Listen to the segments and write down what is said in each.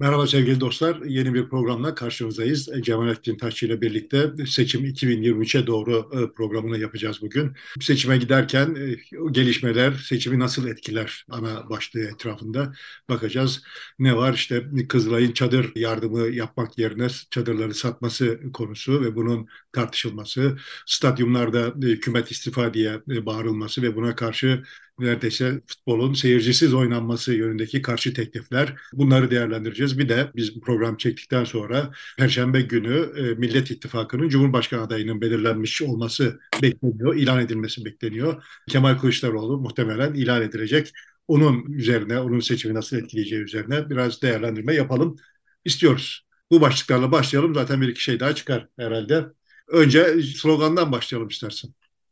Merhaba sevgili dostlar. Yeni bir programla karşınızdayız. Cemalettin Taşçı ile birlikte seçim 2023'e doğru e, programını yapacağız bugün. Seçime giderken e, gelişmeler seçimi nasıl etkiler ana başlığı etrafında bakacağız. Ne var işte Kızılay'ın çadır yardımı yapmak yerine çadırları satması konusu ve bunun tartışılması, stadyumlarda hükümet istifa diye e, bağırılması ve buna karşı neredeyse futbolun seyircisiz oynanması yönündeki karşı teklifler bunları değerlendireceğiz. Bir de biz program çektikten sonra Perşembe günü e, Millet İttifakı'nın Cumhurbaşkanı adayının belirlenmiş olması bekleniyor, ilan edilmesi bekleniyor. Kemal Kılıçdaroğlu muhtemelen ilan edilecek. Onun üzerine, onun seçimi nasıl etkileyeceği üzerine biraz değerlendirme yapalım istiyoruz. Bu başlıklarla başlayalım. Zaten bir iki şey daha çıkar herhalde. Önce slogandan başlayalım istersen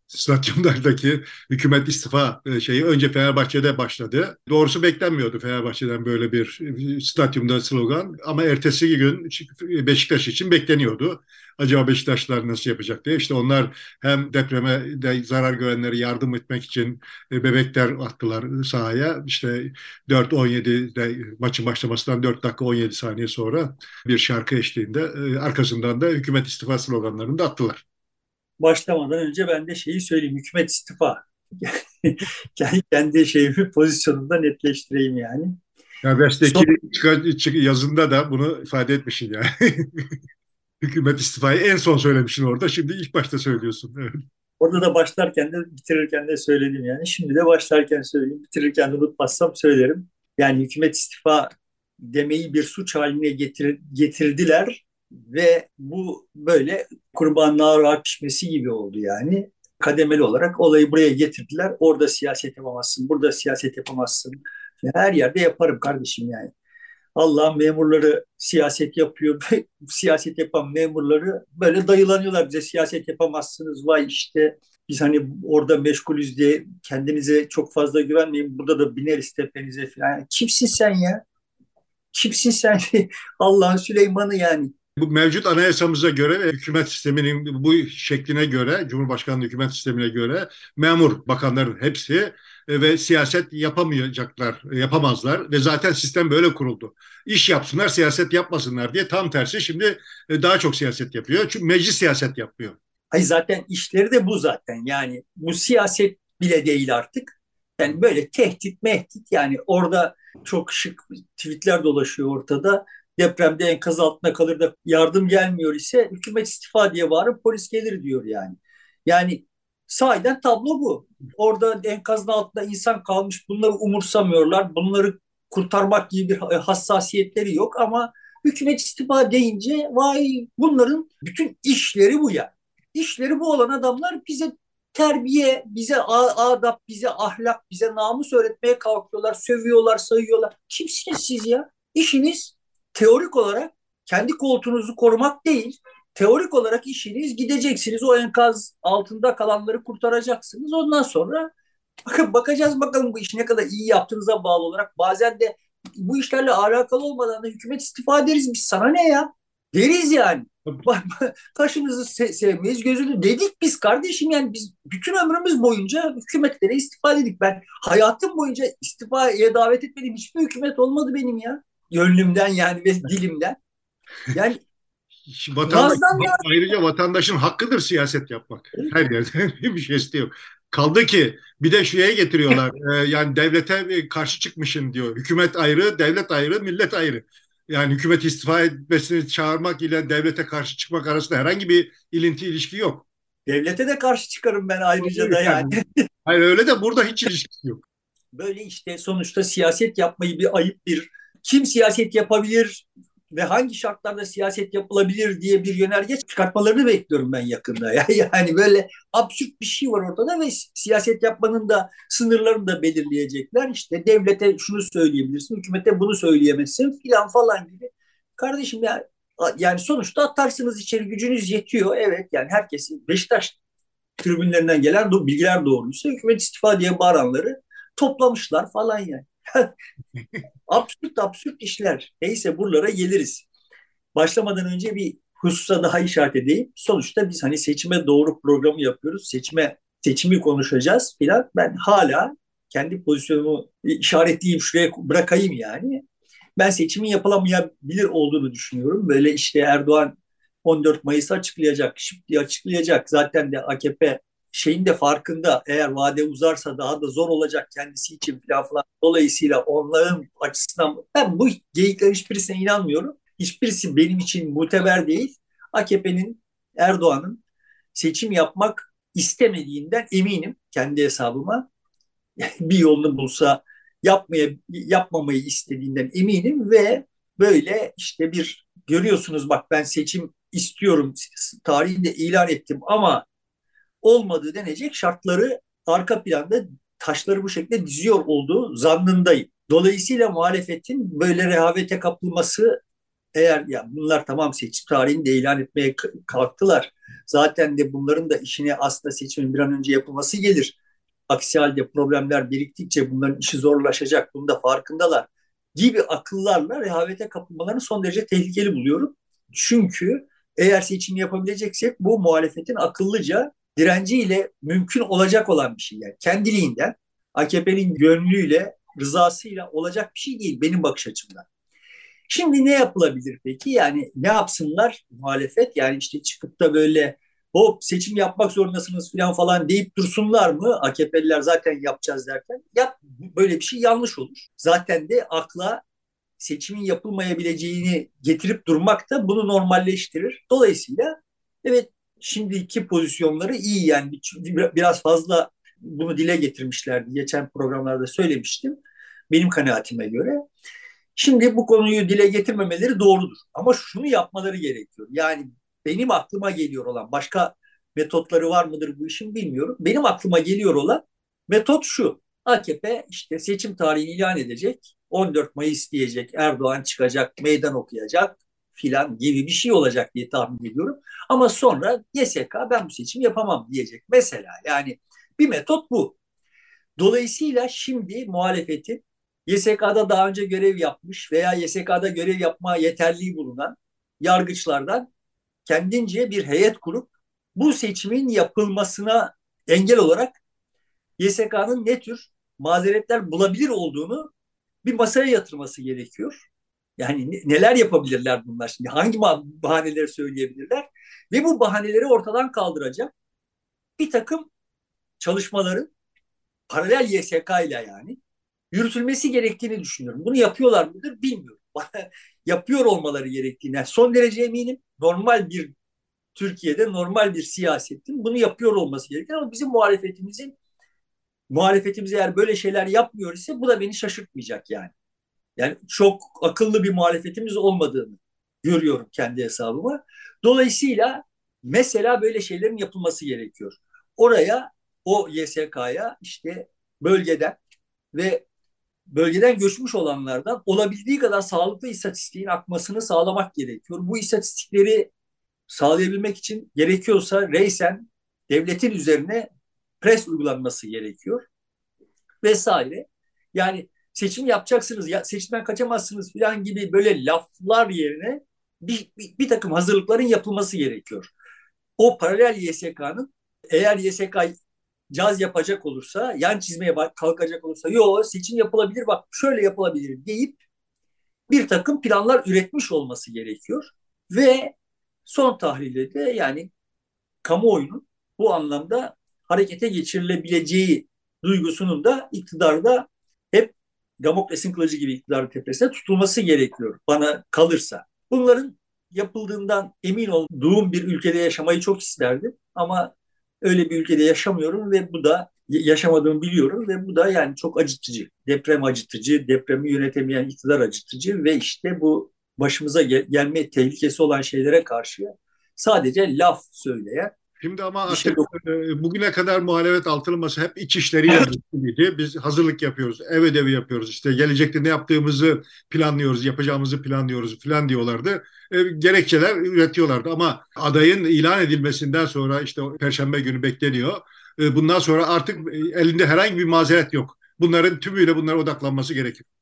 stadyumlardaki hükümet istifa e, şeyi önce Fenerbahçe'de başladı. Doğrusu beklenmiyordu Fenerbahçe'den böyle bir e, stadyumda slogan ama ertesi gün Beşiktaş için bekleniyordu. Acaba Beşiktaşlılar nasıl yapacak diye. İşte onlar hem depreme de zarar görenleri yardım etmek için e, bebekler attılar sahaya. İşte 4-17'de maçın başlamasından 4 dakika 17 saniye sonra bir şarkı eşliğinde arkasından da hükümet istifa sloganlarını da attılar başlamadan önce ben de şeyi söyleyeyim. Hükümet istifa. kendi şeyimi pozisyonunda netleştireyim yani. Ya Besteki son... yazında da bunu ifade etmişsin yani. Hükümet istifayı en son söylemişsin orada. Şimdi ilk başta söylüyorsun. Orada da başlarken de bitirirken de söyledim yani. Şimdi de başlarken söyleyeyim. Bitirirken de unutmazsam söylerim. Yani hükümet istifa demeyi bir suç haline getir, getirdiler ve bu böyle ağır pişmesi gibi oldu yani. Kademeli olarak olayı buraya getirdiler. Orada siyaset yapamazsın, burada siyaset yapamazsın. Her yerde yaparım kardeşim yani. Allah'ın memurları siyaset yapıyor. siyaset yapan memurları böyle dayılanıyorlar bize siyaset yapamazsınız. Vay işte biz hani orada meşgulüz diye kendinize çok fazla güvenmeyin. Burada da bineriz tepenize falan. Kimsin sen ya? Kimsin sen? Allah'ın Süleyman'ı yani. Bu mevcut anayasamıza göre ve hükümet sisteminin bu şekline göre, Cumhurbaşkanlığı hükümet sistemine göre memur bakanların hepsi e, ve siyaset yapamayacaklar, yapamazlar ve zaten sistem böyle kuruldu. İş yapsınlar, siyaset yapmasınlar diye tam tersi şimdi e, daha çok siyaset yapıyor. Çünkü meclis siyaset yapmıyor. Hayır zaten işleri de bu zaten. Yani bu siyaset bile değil artık. Yani böyle tehdit mehdit yani orada çok şık tweetler dolaşıyor ortada depremde enkaz altında kalır da yardım gelmiyor ise hükümet istifa diye bağırıp polis gelir diyor yani. Yani sahiden tablo bu. Orada enkazın altında insan kalmış bunları umursamıyorlar. Bunları kurtarmak gibi bir hassasiyetleri yok ama hükümet istifa deyince vay bunların bütün işleri bu ya. İşleri bu olan adamlar bize terbiye, bize adap, bize ahlak, bize namus öğretmeye kalkıyorlar, sövüyorlar, sayıyorlar. Kimsiniz siz ya? İşiniz teorik olarak kendi koltuğunuzu korumak değil, teorik olarak işiniz gideceksiniz o enkaz altında kalanları kurtaracaksınız. Ondan sonra bakın bakacağız bakalım bu işi ne kadar iyi yaptığınıza bağlı olarak. Bazen de bu işlerle alakalı olmadan da hükümet istifa ederiz biz sana ne ya? Deriz yani. Kaşınızı se sevmeyiz, gözünü dedik biz kardeşim yani biz bütün ömrümüz boyunca hükümetlere istifa dedik. Ben hayatım boyunca istifaya davet etmediğim hiçbir hükümet olmadı benim ya gönlümden yani ve dilimden. Yani Vatandaş, ayrıca vatandaşın hakkıdır siyaset yapmak. Her yerde bir şey istiyor. Kaldı ki bir de şuraya getiriyorlar. e, yani devlete karşı çıkmışın diyor. Hükümet ayrı, devlet ayrı, millet ayrı. Yani hükümet istifa etmesini çağırmak ile devlete karşı çıkmak arasında herhangi bir ilinti ilişki yok. Devlete de karşı çıkarım ben ayrıca da yani. Hayır öyle de burada hiç ilişkisi yok. Böyle işte sonuçta siyaset yapmayı bir ayıp bir kim siyaset yapabilir ve hangi şartlarda siyaset yapılabilir diye bir yönerge çıkartmalarını bekliyorum ben yakında. Yani böyle absürt bir şey var ortada ve siyaset yapmanın da sınırlarını da belirleyecekler. İşte devlete şunu söyleyebilirsin, hükümete bunu söyleyemezsin filan falan gibi. Kardeşim ya yani sonuçta atarsınız içeri gücünüz yetiyor. Evet yani herkesin Beşiktaş tribünlerinden gelen bilgiler doğruysa hükümet istifa diye bağıranları toplamışlar falan yani. absürt absürt işler. Neyse buralara geliriz. Başlamadan önce bir hususa daha işaret edeyim. Sonuçta biz hani seçime doğru programı yapıyoruz. Seçime seçimi konuşacağız filan. Ben hala kendi pozisyonumu işaretleyeyim şuraya bırakayım yani. ben seçimin yapılamayabilir olduğunu düşünüyorum. Böyle işte Erdoğan 14 Mayıs'ı açıklayacak, şimdi açıklayacak. Zaten de AKP şeyin de farkında. Eğer vade uzarsa daha da zor olacak kendisi için falan falan. Dolayısıyla onların açısından ben bu geyiklerin hiçbirisine inanmıyorum. Hiçbirisi benim için muteber değil. AKP'nin, Erdoğan'ın seçim yapmak istemediğinden eminim kendi hesabıma. bir yolunu bulsa yapmaya yapmamayı istediğinden eminim ve böyle işte bir görüyorsunuz bak ben seçim istiyorum tarihinde ilan ettim ama olmadığı denecek şartları arka planda taşları bu şekilde diziyor olduğu zannındayım. Dolayısıyla muhalefetin böyle rehavete kapılması eğer ya bunlar tamam seçim tarihini de ilan etmeye kalktılar. Zaten de bunların da işine aslında seçimin bir an önce yapılması gelir. Aksi halde problemler biriktikçe bunların işi zorlaşacak. Bunun da farkındalar. Gibi akıllarla rehavete kapılmalarını son derece tehlikeli buluyorum. Çünkü eğer seçim yapabileceksek bu muhalefetin akıllıca direnciyle mümkün olacak olan bir şey. Yani kendiliğinden AKP'nin gönlüyle, rızasıyla olacak bir şey değil benim bakış açımdan. Şimdi ne yapılabilir peki? Yani ne yapsınlar muhalefet? Yani işte çıkıp da böyle hop seçim yapmak zorundasınız falan falan deyip dursunlar mı? AKP'liler zaten yapacağız derken. Yap, böyle bir şey yanlış olur. Zaten de akla seçimin yapılmayabileceğini getirip durmak da bunu normalleştirir. Dolayısıyla evet şimdiki pozisyonları iyi yani biraz fazla bunu dile getirmişlerdi. Geçen programlarda söylemiştim. Benim kanaatime göre. Şimdi bu konuyu dile getirmemeleri doğrudur. Ama şunu yapmaları gerekiyor. Yani benim aklıma geliyor olan başka metotları var mıdır bu işin bilmiyorum. Benim aklıma geliyor olan metot şu. AKP işte seçim tarihini ilan edecek. 14 Mayıs diyecek. Erdoğan çıkacak, meydan okuyacak filan gibi bir şey olacak diye tahmin ediyorum. Ama sonra YSK ben bu seçim yapamam diyecek. Mesela yani bir metot bu. Dolayısıyla şimdi muhalefetin YSK'da daha önce görev yapmış veya YSK'da görev yapma yeterliği bulunan yargıçlardan kendince bir heyet kurup bu seçimin yapılmasına engel olarak YSK'nın ne tür mazeretler bulabilir olduğunu bir masaya yatırması gerekiyor. Yani neler yapabilirler bunlar şimdi? Hangi bahaneleri söyleyebilirler? Ve bu bahaneleri ortadan kaldıracak bir takım çalışmaların paralel YSK ile yani yürütülmesi gerektiğini düşünüyorum. Bunu yapıyorlar mıdır bilmiyorum. Yapıyor olmaları gerektiğini yani son derece eminim. Normal bir Türkiye'de normal bir siyasetin bunu yapıyor olması gerekir ama bizim muhalefetimizin muhalefetimiz eğer böyle şeyler yapmıyor ise bu da beni şaşırtmayacak yani. Yani çok akıllı bir muhalefetimiz olmadığını görüyorum kendi hesabıma. Dolayısıyla mesela böyle şeylerin yapılması gerekiyor. Oraya o YSK'ya işte bölgeden ve bölgeden göçmüş olanlardan olabildiği kadar sağlıklı istatistiğin akmasını sağlamak gerekiyor. Bu istatistikleri sağlayabilmek için gerekiyorsa reysen devletin üzerine pres uygulanması gerekiyor vesaire. Yani seçim yapacaksınız, ya seçimden kaçamazsınız falan gibi böyle laflar yerine bir, bir, bir takım hazırlıkların yapılması gerekiyor. O paralel YSK'nın eğer YSK caz yapacak olursa, yan çizmeye kalkacak olursa, yo seçim yapılabilir bak şöyle yapılabilir deyip bir takım planlar üretmiş olması gerekiyor. Ve son tahlilde de yani kamuoyunun bu anlamda harekete geçirilebileceği duygusunun da iktidarda Damokles'in kılıcı gibi iktidarın tepesine tutulması gerekiyor bana kalırsa. Bunların yapıldığından emin olduğum bir ülkede yaşamayı çok isterdim ama öyle bir ülkede yaşamıyorum ve bu da yaşamadığımı biliyorum ve bu da yani çok acıtıcı. Deprem acıtıcı, depremi yönetemeyen iktidar acıtıcı ve işte bu başımıza gel- gelme tehlikesi olan şeylere karşı sadece laf söyleyen Şimdi ama artık şey bugüne kadar muhalefet altılı masa hep iç işleriyle ilgili. Biz hazırlık yapıyoruz, ev ödevi yapıyoruz. İşte gelecekte ne yaptığımızı planlıyoruz, yapacağımızı planlıyoruz falan diyorlardı. E, gerekçeler üretiyorlardı ama adayın ilan edilmesinden sonra işte Perşembe günü bekleniyor. E, bundan sonra artık elinde herhangi bir mazeret yok. Bunların tümüyle bunlara odaklanması gerekiyor.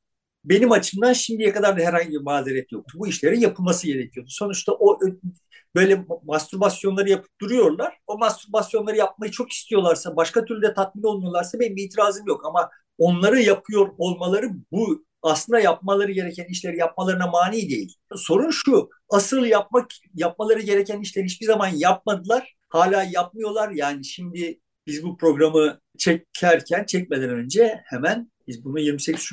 Benim açımdan şimdiye kadar da herhangi bir mazeret yoktu. Bu işlerin yapılması gerekiyordu. Sonuçta o böyle mastürbasyonları yapıp duruyorlar. O mastürbasyonları yapmayı çok istiyorlarsa, başka türlü de tatmin olmuyorlarsa benim bir itirazım yok. Ama onları yapıyor olmaları bu aslında yapmaları gereken işleri yapmalarına mani değil. Sorun şu, asıl yapmak yapmaları gereken işleri hiçbir zaman yapmadılar. Hala yapmıyorlar. Yani şimdi biz bu programı çekerken, çekmeden önce hemen biz bunu 28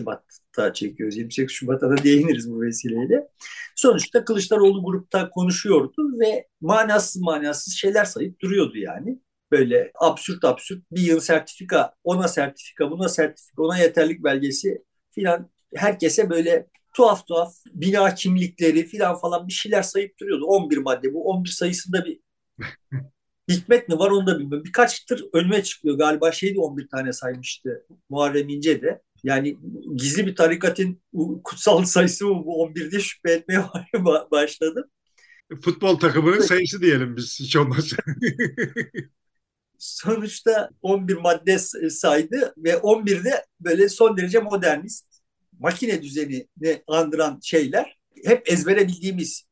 Şubat'ta çekiyoruz. 28 Şubat'a da değiniriz bu vesileyle. Sonuçta Kılıçdaroğlu grupta konuşuyordu ve manasız manasız şeyler sayıp duruyordu yani. Böyle absürt absürt bir yıl sertifika, ona sertifika, buna sertifika, ona yeterlik belgesi filan herkese böyle tuhaf tuhaf bina kimlikleri filan falan bir şeyler sayıp duruyordu. 11 madde bu 11 sayısında bir hikmet mi var onu da bilmiyorum. Birkaçtır önüme çıkıyor galiba şeydi 11 tane saymıştı Muharrem İnce de. Yani gizli bir tarikatın kutsal sayısı mı bu 11 diye şüphe etmeye başladım. Futbol takımının sayısı diyelim biz hiç olmazsa. Sonuçta 11 madde saydı ve 11'de böyle son derece modernist makine düzenini andıran şeyler hep ezbere bildiğimiz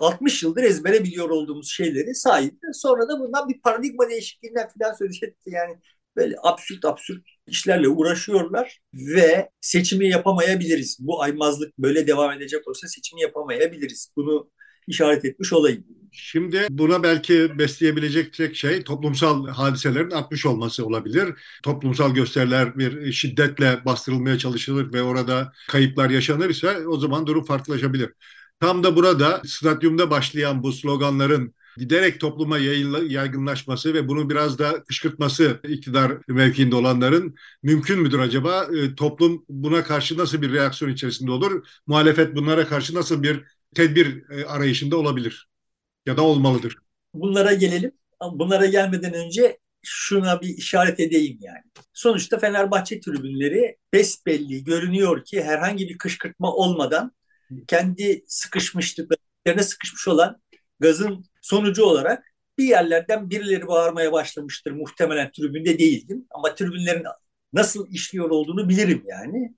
60 yıldır ezbere biliyor olduğumuz şeyleri saydı. Sonra da bundan bir paradigma değişikliğinden falan söz etti. Yani böyle absürt absürt işlerle uğraşıyorlar ve seçimi yapamayabiliriz. Bu aymazlık böyle devam edecek olursa seçimi yapamayabiliriz. Bunu işaret etmiş olayım. Şimdi buna belki besleyebilecek tek şey toplumsal hadiselerin artmış olması olabilir. Toplumsal gösteriler bir şiddetle bastırılmaya çalışılır ve orada kayıplar yaşanırsa o zaman durum farklılaşabilir. Tam da burada stadyumda başlayan bu sloganların giderek topluma yaygınlaşması ve bunu biraz da kışkırtması iktidar mevkiinde olanların mümkün müdür acaba? E, toplum buna karşı nasıl bir reaksiyon içerisinde olur? Muhalefet bunlara karşı nasıl bir tedbir e, arayışında olabilir ya da olmalıdır? Bunlara gelelim. Bunlara gelmeden önce şuna bir işaret edeyim yani. Sonuçta Fenerbahçe tribünleri besbelli görünüyor ki herhangi bir kışkırtma olmadan kendi sıkışmışlıklarına sıkışmış olan gazın sonucu olarak bir yerlerden birileri bağırmaya başlamıştır. Muhtemelen tribünde değildim ama tribünlerin nasıl işliyor olduğunu bilirim yani.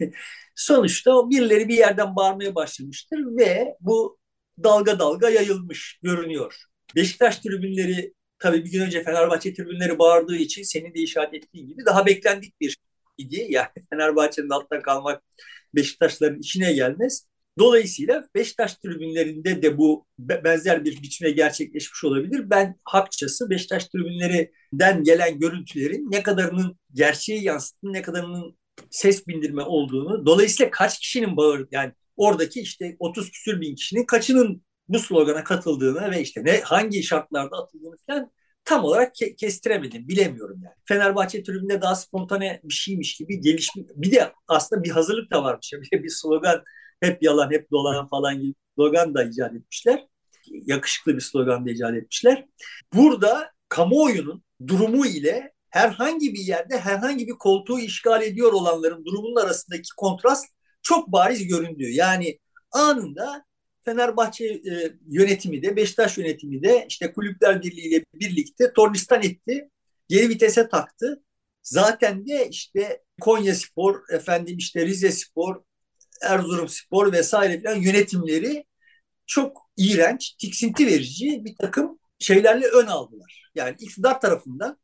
Sonuçta birileri bir yerden bağırmaya başlamıştır ve bu dalga dalga yayılmış görünüyor. Beşiktaş tribünleri tabii bir gün önce Fenerbahçe tribünleri bağırdığı için senin de işaret ettiğin gibi daha beklendik bir idi. Yani Fenerbahçe'nin alttan kalmak Beşiktaşların içine gelmez. Dolayısıyla Beşiktaş tribünlerinde de bu benzer bir biçime gerçekleşmiş olabilir. Ben hakçası Beşiktaş tribünlerinden gelen görüntülerin ne kadarının gerçeği yansıttığını, ne kadarının ses bindirme olduğunu, dolayısıyla kaç kişinin bağır yani oradaki işte 30 küsür bin kişinin kaçının bu slogana katıldığını ve işte ne hangi şartlarda atıldığını falan tam olarak ke- kestiremedim. Bilemiyorum yani. Fenerbahçe tribünde daha spontane bir şeymiş gibi gelişmiş. Bir de aslında bir hazırlık da varmış. Bir bir slogan hep yalan, hep dolan falan gibi slogan da icat etmişler. Yakışıklı bir slogan da icat etmişler. Burada kamuoyunun durumu ile herhangi bir yerde herhangi bir koltuğu işgal ediyor olanların durumunun arasındaki kontrast çok bariz göründüğü. Yani anında Fenerbahçe e, yönetimi de Beşiktaş yönetimi de işte Kulüpler Birliği ile birlikte tornistan etti. Geri vitese taktı. Zaten de işte Konya Spor, efendim işte Rize Spor, Erzurum Spor vesaire falan yönetimleri çok iğrenç, tiksinti verici bir takım şeylerle ön aldılar. Yani iktidar tarafından.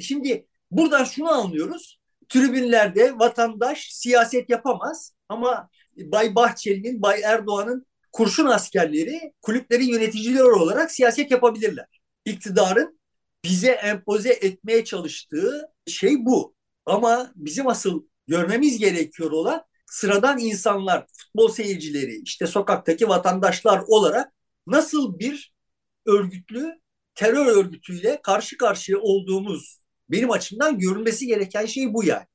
Şimdi buradan şunu anlıyoruz. Tribünlerde vatandaş siyaset yapamaz ama Bay Bahçeli'nin, Bay Erdoğan'ın kurşun askerleri kulüplerin yöneticileri olarak siyaset yapabilirler. İktidarın bize empoze etmeye çalıştığı şey bu. Ama bizim asıl görmemiz gerekiyor olan sıradan insanlar, futbol seyircileri, işte sokaktaki vatandaşlar olarak nasıl bir örgütlü terör örgütüyle karşı karşıya olduğumuz benim açımdan görülmesi gereken şey bu yani.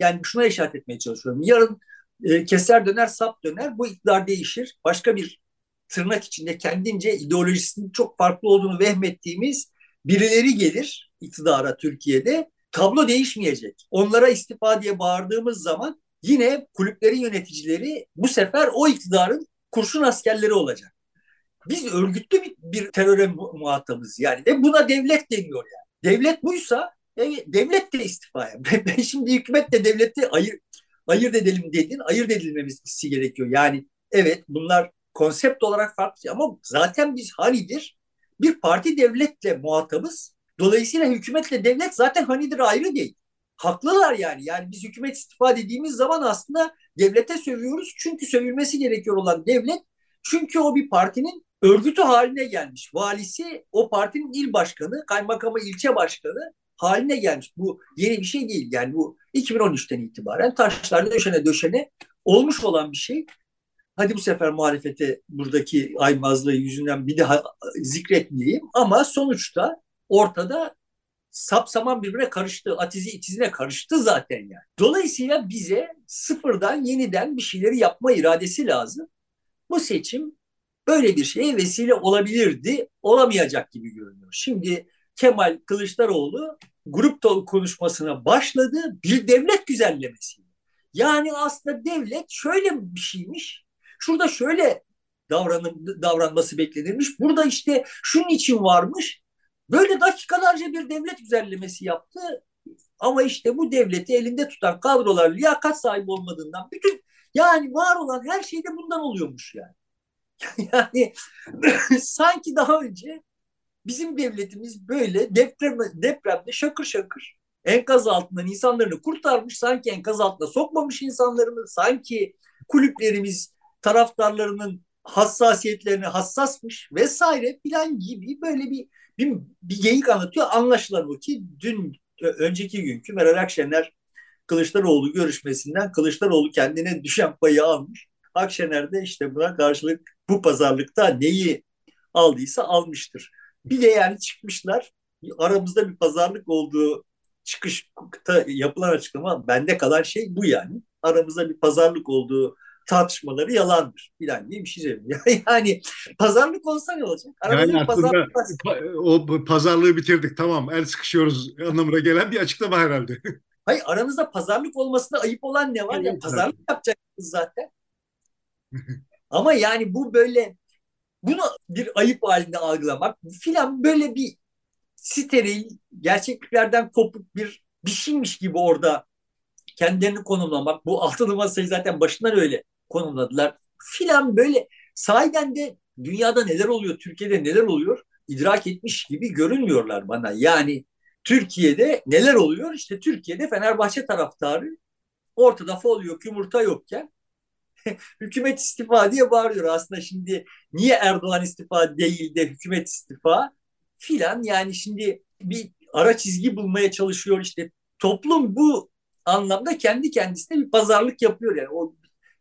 Yani şuna işaret etmeye çalışıyorum. Yarın e, keser döner, sap döner. Bu iktidar değişir. Başka bir tırnak içinde kendince ideolojisinin çok farklı olduğunu vehmettiğimiz birileri gelir iktidara Türkiye'de. Tablo değişmeyecek. Onlara istifa diye bağırdığımız zaman yine kulüplerin yöneticileri bu sefer o iktidarın kurşun askerleri olacak. Biz örgütlü bir, bir teröre muhatabız yani. Ve buna devlet deniyor yani. Devlet buysa evet, devlet de istifaya. Ben şimdi hükümetle devleti ayır, ayırt edelim dedin. Ayırt edilmemiz gerekiyor. Yani evet bunlar konsept olarak farklı ama zaten biz hanidir bir parti devletle muhatabız. Dolayısıyla hükümetle devlet zaten hanidir ayrı değil. Haklılar yani. Yani biz hükümet istifa dediğimiz zaman aslında devlete sövüyoruz. Çünkü sövülmesi gerekiyor olan devlet. Çünkü o bir partinin örgütü haline gelmiş. Valisi o partinin il başkanı, kaymakamı ilçe başkanı haline gelmiş. Bu yeni bir şey değil. Yani bu 2013'ten itibaren taşlar döşene döşene olmuş olan bir şey. Hadi bu sefer muhalefete buradaki aymazlığı yüzünden bir daha zikretmeyeyim ama sonuçta ortada sapsaman birbirine karıştı. Atizi itizine karıştı zaten yani. Dolayısıyla bize sıfırdan yeniden bir şeyleri yapma iradesi lazım. Bu seçim böyle bir şeye vesile olabilirdi. Olamayacak gibi görünüyor. Şimdi Kemal Kılıçdaroğlu grup konuşmasına başladı. Bir devlet güzellemesi. Yani aslında devlet şöyle bir şeymiş. Şurada şöyle davranım, davranması beklenirmiş. Burada işte şunun için varmış. Böyle dakikalarca bir devlet güzellemesi yaptı. Ama işte bu devleti elinde tutan kadrolar liyakat sahibi olmadığından bütün yani var olan her şey de bundan oluyormuş yani. yani sanki daha önce bizim devletimiz böyle deprem, depremde şakır şakır enkaz altından insanlarını kurtarmış. Sanki enkaz altına sokmamış insanlarını. Sanki kulüplerimiz taraftarlarının hassasiyetlerine hassasmış vesaire filan gibi böyle bir bir, bir geyik anlatıyor. Anlaşılan o ki dün önceki günkü Meral Akşener Kılıçdaroğlu görüşmesinden Kılıçdaroğlu kendine düşen payı almış. Akşener de işte buna karşılık bu pazarlıkta neyi aldıysa almıştır. Bir de yani çıkmışlar aramızda bir pazarlık olduğu çıkışta yapılan açıklama bende kalan şey bu yani. Aramızda bir pazarlık olduğu tartışmaları yalandır filan diye bir şey söylüyor. yani pazarlık olsa ne olacak? Aramızda yani pazarlık o pazarlığı bitirdik tamam el sıkışıyoruz anlamına gelen bir açıklama herhalde. Hayır aranızda pazarlık olmasına ayıp olan ne var evet, ya pazarlık evet. yapacaksınız zaten. Ama yani bu böyle bunu bir ayıp halinde algılamak filan böyle bir steril, gerçekliklerden kopuk bir bir şeymiş gibi orada kendilerini konumlamak. Bu altılı masayı zaten başından öyle konumladılar. Filan böyle sahiden de dünyada neler oluyor, Türkiye'de neler oluyor idrak etmiş gibi görünmüyorlar bana. Yani Türkiye'de neler oluyor? İşte Türkiye'de Fenerbahçe taraftarı ortada fol yok, yumurta yokken hükümet istifa diye bağırıyor. Aslında şimdi niye Erdoğan istifa değil de hükümet istifa filan yani şimdi bir ara çizgi bulmaya çalışıyor işte toplum bu anlamda kendi kendisine bir pazarlık yapıyor yani o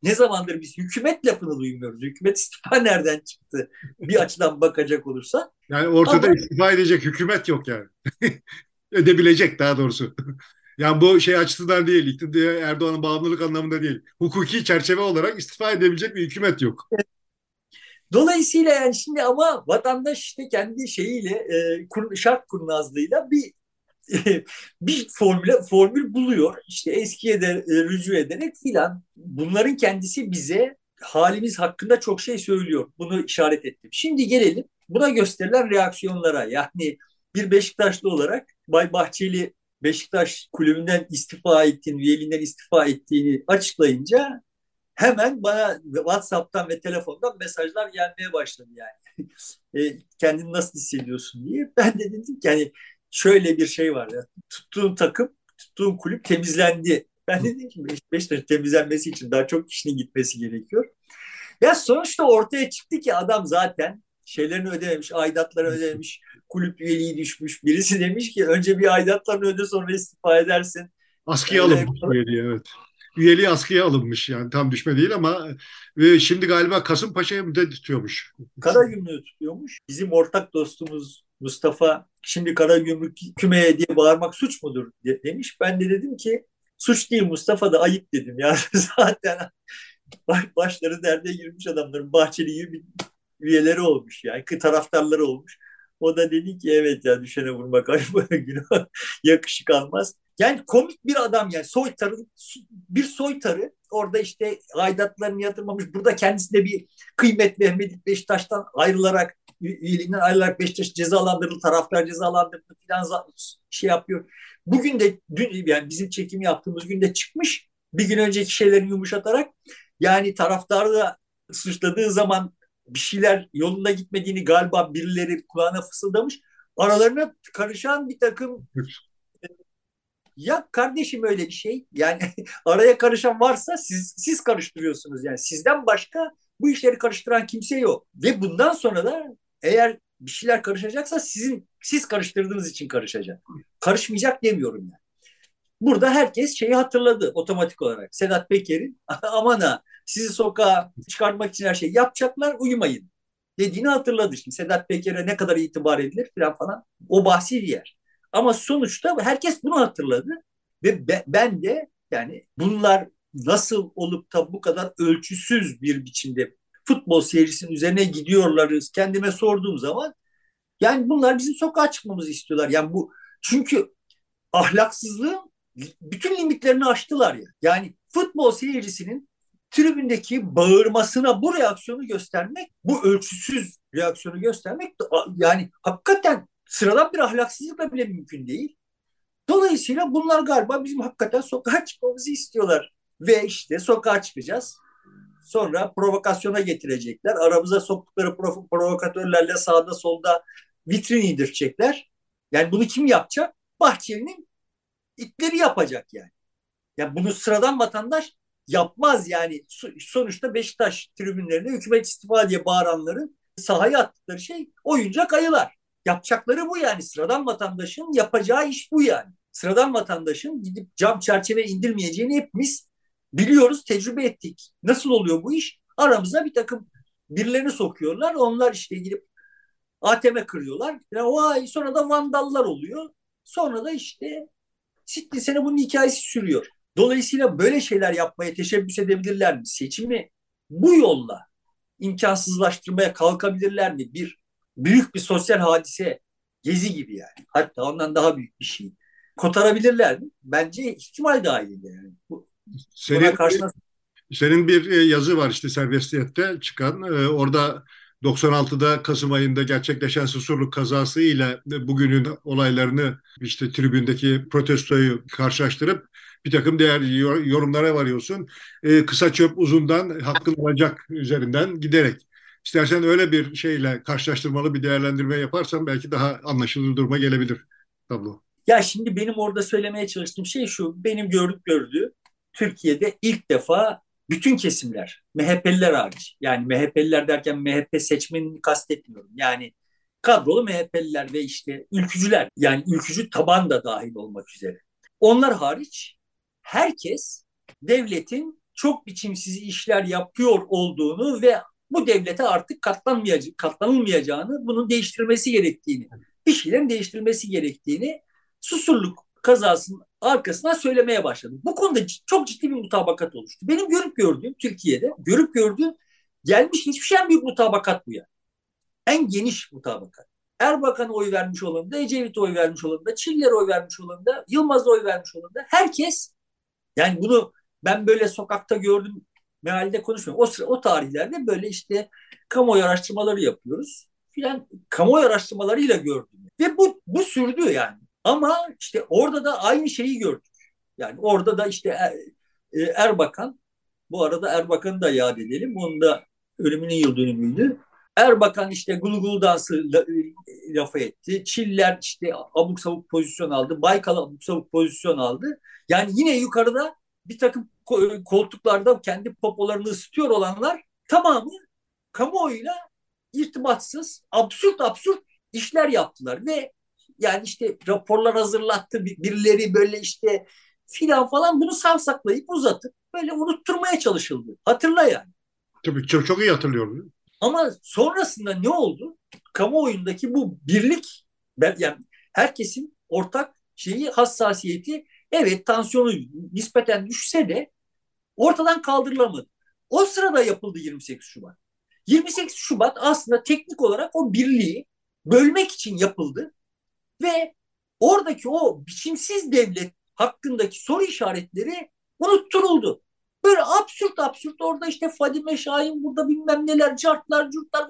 ne zamandır biz hükümet lafını duymuyoruz. Hükümet istifa nereden çıktı bir açıdan bakacak olursa. Yani ortada Ama, istifa edecek hükümet yok yani. Edebilecek daha doğrusu. Yani bu şey açısından değil, Erdoğan'ın bağımlılık anlamında değil. Hukuki çerçeve olarak istifa edebilecek bir hükümet yok. Dolayısıyla yani şimdi ama vatandaş işte kendi şeyiyle e, şart kurnazlığıyla bir bir formül formül buluyor. İşte eskiye de e, rücu ederek filan. Bunların kendisi bize halimiz hakkında çok şey söylüyor. Bunu işaret ettim. Şimdi gelelim buna gösterilen reaksiyonlara. Yani bir Beşiktaşlı olarak Bay Bahçeli Beşiktaş kulübünden istifa ettiğini, üyeliğinden istifa ettiğini açıklayınca hemen bana WhatsApp'tan ve telefondan mesajlar gelmeye başladı yani. e, kendini nasıl hissediyorsun diye. Ben de dedim ki yani şöyle bir şey var ya. Tuttuğun takım, tuttuğun kulüp temizlendi. Ben dedim ki Beşiktaş'ın temizlenmesi için daha çok kişinin gitmesi gerekiyor. Ya sonuçta ortaya çıktı ki adam zaten şeylerini ödememiş, aidatları ödememiş, kulüp üyeliği düşmüş. Birisi demiş ki önce bir aidatlarını öde sonra istifa edersin. Askıya alınmış üyeliği evet. Üyeliği askıya alınmış yani tam düşme değil ama ve şimdi galiba Kasımpaşa'ya mı tutuyormuş. Karagümrük'ü tutuyormuş. Bizim ortak dostumuz Mustafa şimdi Karagümrük kümeye diye bağırmak suç mudur demiş. Ben de dedim ki suç değil Mustafa da ayıp dedim ya zaten başları derde girmiş adamların Bahçeli gibi üyeleri olmuş yani taraftarları olmuş. O da dedi ki evet ya düşene vurmak ayıp günah yakışık almaz. Yani komik bir adam yani soytarı bir soytarı orada işte aidatlarını yatırmamış. Burada kendisine bir kıymet vermedik Beşiktaş'tan ayrılarak üyeliğinden ayrılarak Beşiktaş cezalandırıldı, taraftar cezalandırıldı filan şey yapıyor. Bugün de dün yani bizim çekimi yaptığımız günde çıkmış bir gün önceki şeyleri yumuşatarak yani taraftarı da suçladığı zaman bir şeyler yolunda gitmediğini galiba birileri kulağına fısıldamış. Aralarına karışan bir takım Ya kardeşim öyle bir şey. Yani araya karışan varsa siz siz karıştırıyorsunuz. Yani sizden başka bu işleri karıştıran kimse yok. Ve bundan sonra da eğer bir şeyler karışacaksa sizin siz karıştırdığınız için karışacak. Karışmayacak demiyorum yani. Burada herkes şeyi hatırladı otomatik olarak. Sedat Peker'in aman ha sizi sokağa çıkartmak için her şeyi yapacaklar uyumayın dediğini hatırladı. Şimdi Sedat Peker'e ne kadar itibar edilir falan falan o bahsi yer. Ama sonuçta herkes bunu hatırladı ve ben de yani bunlar nasıl olup da bu kadar ölçüsüz bir biçimde futbol seyircisinin üzerine gidiyorlarız kendime sorduğum zaman yani bunlar bizim sokağa çıkmamızı istiyorlar. Yani bu çünkü ahlaksızlığın bütün limitlerini aştılar ya. Yani futbol seyircisinin tribündeki bağırmasına bu reaksiyonu göstermek, bu ölçüsüz reaksiyonu göstermek yani hakikaten sıradan bir ahlaksızlıkla bile mümkün değil. Dolayısıyla bunlar galiba bizim hakikaten sokağa çıkmamızı istiyorlar. Ve işte sokağa çıkacağız. Sonra provokasyona getirecekler. Aramıza soktukları prov- provokatörlerle sağda solda vitrin indirecekler. Yani bunu kim yapacak? Bahçeli'nin itleri yapacak yani. Ya bunu sıradan vatandaş yapmaz yani. Sonuçta Beşiktaş tribünlerinde hükümet istifa diye bağıranların sahaya attıkları şey oyuncak ayılar. Yapacakları bu yani. Sıradan vatandaşın yapacağı iş bu yani. Sıradan vatandaşın gidip cam çerçeve indirmeyeceğini hepimiz biliyoruz, tecrübe ettik. Nasıl oluyor bu iş? Aramıza bir takım birilerini sokuyorlar. Onlar işte gidip ATM kırıyorlar. Yani vay sonra da vandallar oluyor. Sonra da işte Sitli sene bunun hikayesi sürüyor. Dolayısıyla böyle şeyler yapmaya teşebbüs edebilirler mi? Seçimi bu yolla imkansızlaştırmaya kalkabilirler mi? Bir büyük bir sosyal hadise gezi gibi yani. Hatta ondan daha büyük bir şey. Kotarabilirler mi? Bence ihtimal dahilinde yani. Bu, senin, karşına... senin bir e, yazı var işte serbestiyette çıkan. E, orada 96'da Kasım ayında gerçekleşen Susurluk kazası ile bugünün olaylarını işte tribündeki protestoyu karşılaştırıp bir takım değer yorumlara varıyorsun. Ee, kısa çöp uzundan hakkın olacak üzerinden giderek. İstersen öyle bir şeyle karşılaştırmalı bir değerlendirme yaparsan belki daha anlaşılır duruma gelebilir tablo. Ya şimdi benim orada söylemeye çalıştığım şey şu. Benim gördük gördüğü Türkiye'de ilk defa bütün kesimler, MHP'liler hariç. Yani MHP'liler derken MHP seçmenini kastetmiyorum. Yani kadrolu MHP'liler ve işte ülkücüler yani ülkücü taban da dahil olmak üzere. Onlar hariç herkes devletin çok biçimsiz işler yapıyor olduğunu ve bu devlete artık katlanmayacak, katlanılmayacağını, bunun değiştirilmesi gerektiğini, bir şeylerin değiştirilmesi gerektiğini Susurluk kazasının arkasına söylemeye başladı. Bu konuda çok ciddi bir mutabakat oluştu. Benim görüp gördüğüm Türkiye'de, görüp gördüğüm gelmiş hiçbir şey en büyük mutabakat bu ya. En geniş mutabakat. Erbakan'a oy vermiş olan da, Ecevit'e oy vermiş olan da, Çiller'e oy vermiş olan da, Yılmaz'a oy vermiş olan da herkes yani bunu ben böyle sokakta gördüm mealde konuşmuyorum. O, sıra, o tarihlerde böyle işte kamuoyu araştırmaları yapıyoruz filan kamuoyu araştırmalarıyla gördüm. Ve bu, bu sürdü yani. Ama işte orada da aynı şeyi gördük. Yani orada da işte er, e, Erbakan, bu arada Erbakan'ı da yad edelim. Onun da ölümünün yıl dönümüydü. Erbakan işte gulu dansı e, lafı etti. Çiller işte abuk sabuk pozisyon aldı. Baykal abuk sabuk pozisyon aldı. Yani yine yukarıda bir takım koltuklarda kendi popolarını ısıtıyor olanlar tamamı kamuoyuyla irtibatsız, absürt absürt işler yaptılar ve yani işte raporlar hazırlattı birileri böyle işte filan falan bunu savsaklayıp uzatıp böyle unutturmaya çalışıldı. Hatırla yani. Tabii çok, çok iyi hatırlıyorum. Ama sonrasında ne oldu? Kamuoyundaki bu birlik yani herkesin ortak şeyi hassasiyeti evet tansiyonu nispeten düşse de ortadan kaldırılamadı. O sırada yapıldı 28 Şubat. 28 Şubat aslında teknik olarak o birliği bölmek için yapıldı ve oradaki o biçimsiz devlet hakkındaki soru işaretleri unutturuldu. Böyle absürt absürt orada işte Fadime Şahin burada bilmem neler cartlar curtlar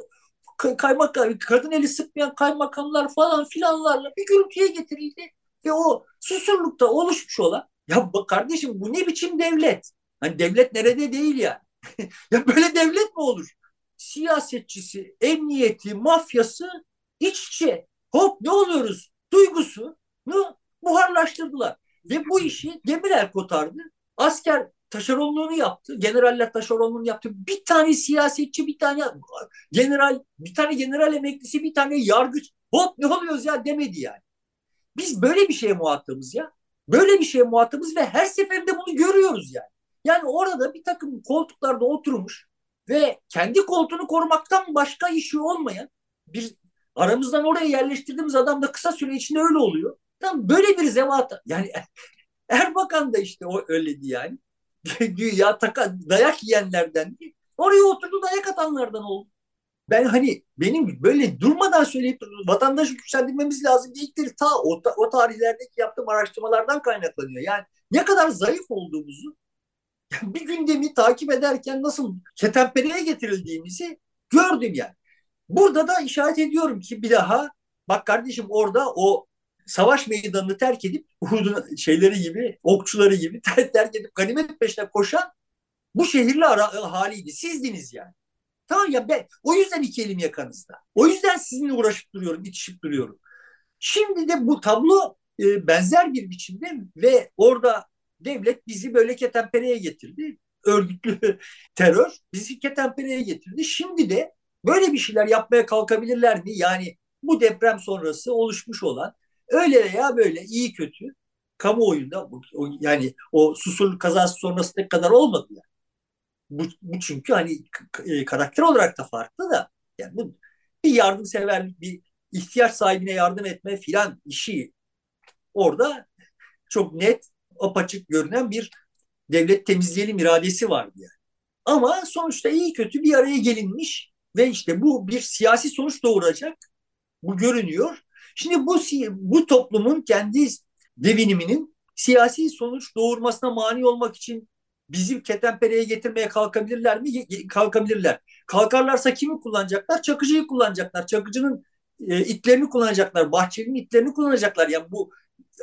kaymakam kadın eli sıkmayan kaymakamlar falan filanlarla bir gürültüye getirildi ve o susurlukta oluşmuş olan ya bak kardeşim bu ne biçim devlet? Hani devlet nerede değil ya. ya böyle devlet mi olur? Siyasetçisi, emniyeti, mafyası iç içe. Hop ne oluyoruz? Duygusunu buharlaştırdılar. Ve bu işi Demirel kotardı. Asker taşeronluğunu yaptı. Generaller taşeronluğunu yaptı. Bir tane siyasetçi, bir tane general, bir tane general emeklisi, bir tane yargıç. Hop ne oluyoruz ya demedi yani. Biz böyle bir şeye muhatabız ya. Böyle bir şeye muhatabız ve her seferinde bunu görüyoruz yani. Yani orada bir takım koltuklarda oturmuş ve kendi koltuğunu korumaktan başka işi olmayan bir aramızdan oraya yerleştirdiğimiz adam da kısa süre içinde öyle oluyor. Tam böyle bir zevat yani Erbakan da işte o öyledi yani. Güya taka, dayak yiyenlerden değil. Oraya oturdu dayak atanlardan oldu. Ben hani benim böyle durmadan söyleyip vatandaşı güçlendirmemiz lazım dedikleri ta o, o tarihlerdeki yaptığım araştırmalardan kaynaklanıyor. Yani ne kadar zayıf olduğumuzu bir gündemi takip ederken nasıl ketempereye getirildiğimizi gördüm yani. Burada da işaret ediyorum ki bir daha bak kardeşim orada o savaş meydanını terk edip Uhud'un şeyleri gibi, okçuları gibi terk edip ganimet peşine koşan bu şehirli ara, haliydi. Sizdiniz yani. Tamam ya ben o yüzden iki elim yakanızda. O yüzden sizinle uğraşıp duruyorum, itişip duruyorum. Şimdi de bu tablo e, benzer bir biçimde ve orada devlet bizi böyle ketempereye getirdi. Örgütlü terör bizi ketempereye getirdi. Şimdi de böyle bir şeyler yapmaya kalkabilirler mi? Yani bu deprem sonrası oluşmuş olan öyle veya böyle iyi kötü kamuoyunda yani o Susurluk kazası sonrası ne kadar olmadı yani. Bu, bu çünkü hani e, karakter olarak da farklı da yani bu bir yardımseverlik, bir ihtiyaç sahibine yardım etme filan işi orada çok net, apaçık görünen bir devlet temizleyelim iradesi vardı yani. Ama sonuçta iyi kötü bir araya gelinmiş ve işte bu bir siyasi sonuç doğuracak. Bu görünüyor. Şimdi bu bu toplumun kendi deviniminin siyasi sonuç doğurmasına mani olmak için bizi ketenpereye getirmeye kalkabilirler mi? Kalkabilirler. Kalkarlarsa kimi kullanacaklar? Çakıcıyı kullanacaklar. Çakıcının e, itlerini kullanacaklar. Bahçeli'nin itlerini kullanacaklar. Yani bu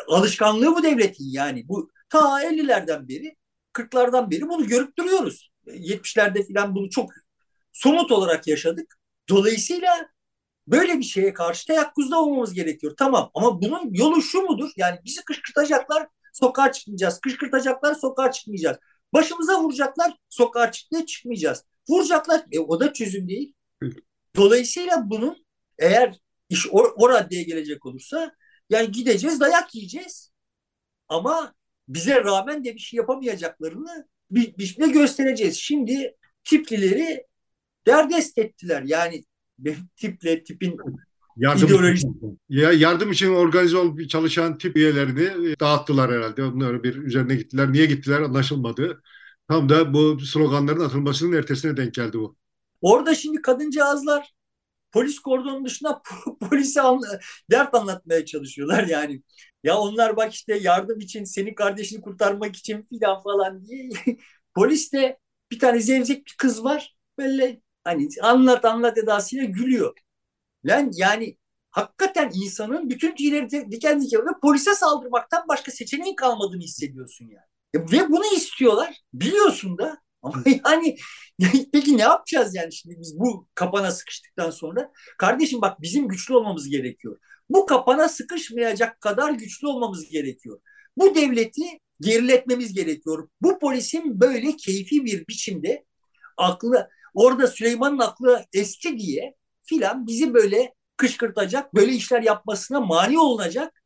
alışkanlığı bu devletin yani. Bu ta 50'lerden beri 40'lardan beri bunu görüp duruyoruz. 70'lerde falan bunu çok somut olarak yaşadık. Dolayısıyla böyle bir şeye karşı teyakkuzda olmamız gerekiyor. Tamam ama bunun yolu şu mudur? Yani bizi kışkırtacaklar, sokağa çıkmayacağız. Kışkırtacaklar, sokağa çıkmayacağız. Başımıza vuracaklar, sokağa çıkmaya çıkmayacağız. Vuracaklar, e, o da çözüm değil. Dolayısıyla bunun eğer iş o, o raddeye gelecek olursa yani gideceğiz, dayak yiyeceğiz. Ama bize rağmen de bir şey yapamayacaklarını bir, bir şey göstereceğiz. Şimdi tiplileri derdest ettiler. Yani tiple, tipin yardım ideolojisi. Için, ya yardım için organize olup çalışan tip üyelerini dağıttılar herhalde. Onları bir üzerine gittiler. Niye gittiler anlaşılmadı. Tam da bu sloganların atılmasının ertesine denk geldi bu. Orada şimdi kadıncağızlar polis kordonun dışında polise anla, dert anlatmaya çalışıyorlar yani. Ya onlar bak işte yardım için, senin kardeşini kurtarmak için filan falan diye. polis de bir tane zevzek bir kız var. Böyle hani anlat anlat edasıyla gülüyor. Lan yani hakikaten insanın bütün tüyleri diken diken ve polise saldırmaktan başka seçeneğin kalmadığını hissediyorsun yani. Ve bunu istiyorlar. Biliyorsun da ama yani peki ne yapacağız yani şimdi biz bu kapana sıkıştıktan sonra? Kardeşim bak bizim güçlü olmamız gerekiyor. Bu kapana sıkışmayacak kadar güçlü olmamız gerekiyor. Bu devleti geriletmemiz gerekiyor. Bu polisin böyle keyfi bir biçimde aklı orada Süleyman'ın aklı eski diye filan bizi böyle kışkırtacak, böyle işler yapmasına mani olunacak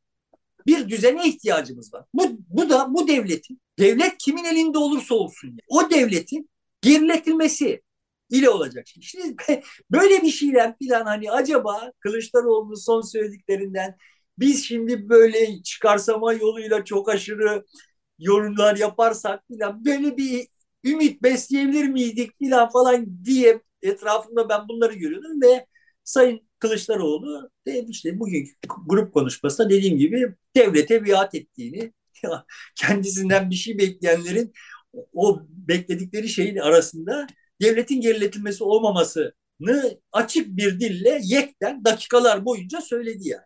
bir düzene ihtiyacımız var. Bu, bu da bu devletin, devlet kimin elinde olursa olsun, yani, o devletin geriletilmesi ile olacak. Şimdi böyle bir şeyler filan hani acaba Kılıçdaroğlu'nun son söylediklerinden biz şimdi böyle çıkarsama yoluyla çok aşırı yorumlar yaparsak filan böyle bir ümit besleyebilir miydik filan falan diye etrafımda ben bunları görüyordum ve Sayın Kılıçdaroğlu de işte bugün grup konuşmasında dediğim gibi devlete biat ettiğini kendisinden bir şey bekleyenlerin o bekledikleri şeyin arasında devletin geriletilmesi olmamasını açık bir dille yekten dakikalar boyunca söyledi yani.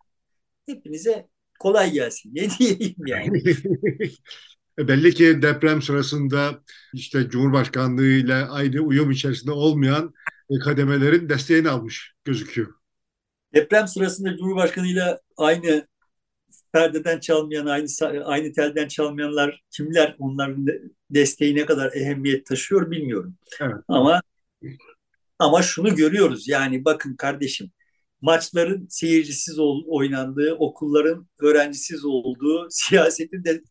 Hepinize kolay gelsin. Ne diyeyim yani. E, belli ki deprem sırasında işte Cumhurbaşkanlığı ile aynı uyum içerisinde olmayan e, kademelerin desteğini almış gözüküyor. Deprem sırasında Cumhurbaşkanı ile aynı perdeden çalmayan, aynı aynı telden çalmayanlar kimler? Onların desteği ne kadar ehemmiyet taşıyor bilmiyorum. Evet. Ama ama şunu görüyoruz yani bakın kardeşim maçların seyircisiz oynandığı, okulların öğrencisiz olduğu, siyasetin de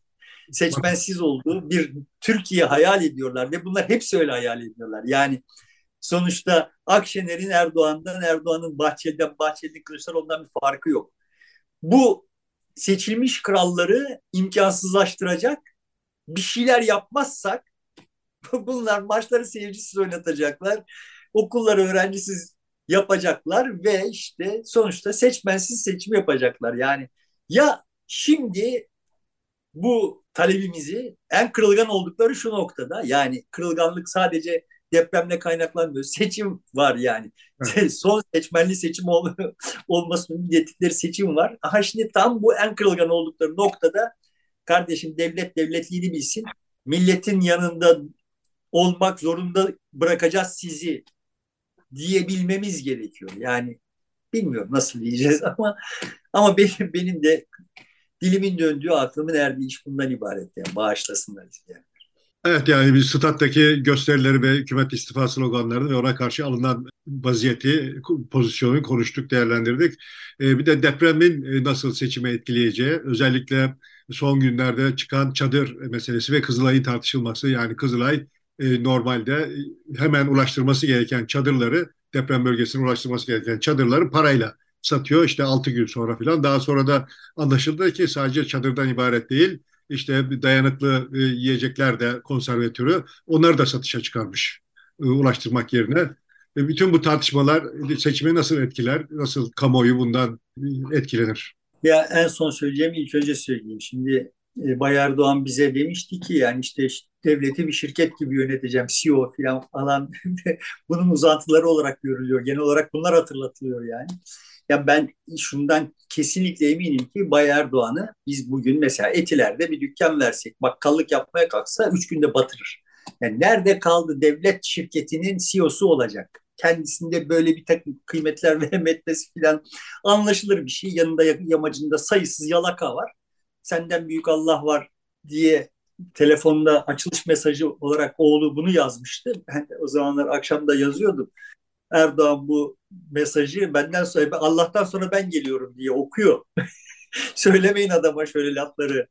seçmensiz olduğu bir Türkiye hayal ediyorlar ve bunlar hepsi öyle hayal ediyorlar. Yani sonuçta Akşener'in Erdoğan'dan, Erdoğan'ın Bahçeli'den, Bahçeli'nin Kılıçdaroğlu'ndan bir farkı yok. Bu seçilmiş kralları imkansızlaştıracak bir şeyler yapmazsak bunlar maçları seyircisiz oynatacaklar. Okulları öğrencisiz yapacaklar ve işte sonuçta seçmensiz seçim yapacaklar. Yani ya şimdi bu talebimizi en kırılgan oldukları şu noktada yani kırılganlık sadece depremle kaynaklanmıyor. Seçim var yani. Evet. Son seçmenli seçim ol olmasının getirdiği seçim var. Aha şimdi tam bu en kırılgan oldukları noktada kardeşim devlet devletliğini bilsin. Milletin yanında olmak zorunda bırakacağız sizi diyebilmemiz gerekiyor. Yani bilmiyorum nasıl diyeceğiz ama ama benim benim de dilimin döndüğü aklımın erdiği iş bundan ibaret yani bağışlasınlar yani. Evet yani biz stat'taki gösterileri ve hükümet istifa sloganlarını ve ona karşı alınan vaziyeti, pozisyonu konuştuk, değerlendirdik. Ee, bir de depremin e, nasıl seçime etkileyeceği, özellikle son günlerde çıkan çadır meselesi ve Kızılay'ın tartışılması. Yani Kızılay e, normalde hemen ulaştırması gereken çadırları, deprem bölgesine ulaştırması gereken çadırları parayla satıyor. İşte 6 gün sonra falan. Daha sonra da anlaşıldı ki sadece çadırdan ibaret değil işte dayanıklı e, yiyecekler de konserve türü onları da satışa çıkarmış e, ulaştırmak yerine. E, bütün bu tartışmalar seçimi nasıl etkiler? Nasıl kamuoyu bundan e, etkilenir? Ya en son söyleyeceğim ilk önce söyleyeyim. Şimdi e, Bayar Doğan bize demişti ki yani işte devleti bir şirket gibi yöneteceğim, CEO falan falan. Bunun uzantıları olarak görülüyor. Genel olarak bunlar hatırlatılıyor yani. Ya ben şundan kesinlikle eminim ki Bay Erdoğan'ı biz bugün mesela Etiler'de bir dükkan versek, bakkallık yapmaya kalksa üç günde batırır. Yani nerede kaldı devlet şirketinin CEO'su olacak? Kendisinde böyle bir takım kıymetler ve metnesi falan anlaşılır bir şey. Yanında yamacında sayısız yalaka var. Senden büyük Allah var diye telefonda açılış mesajı olarak oğlu bunu yazmıştı. Ben o zamanlar akşam da yazıyordum. Erdoğan bu mesajı benden sonra Allah'tan sonra ben geliyorum diye okuyor. Söylemeyin adama şöyle lafları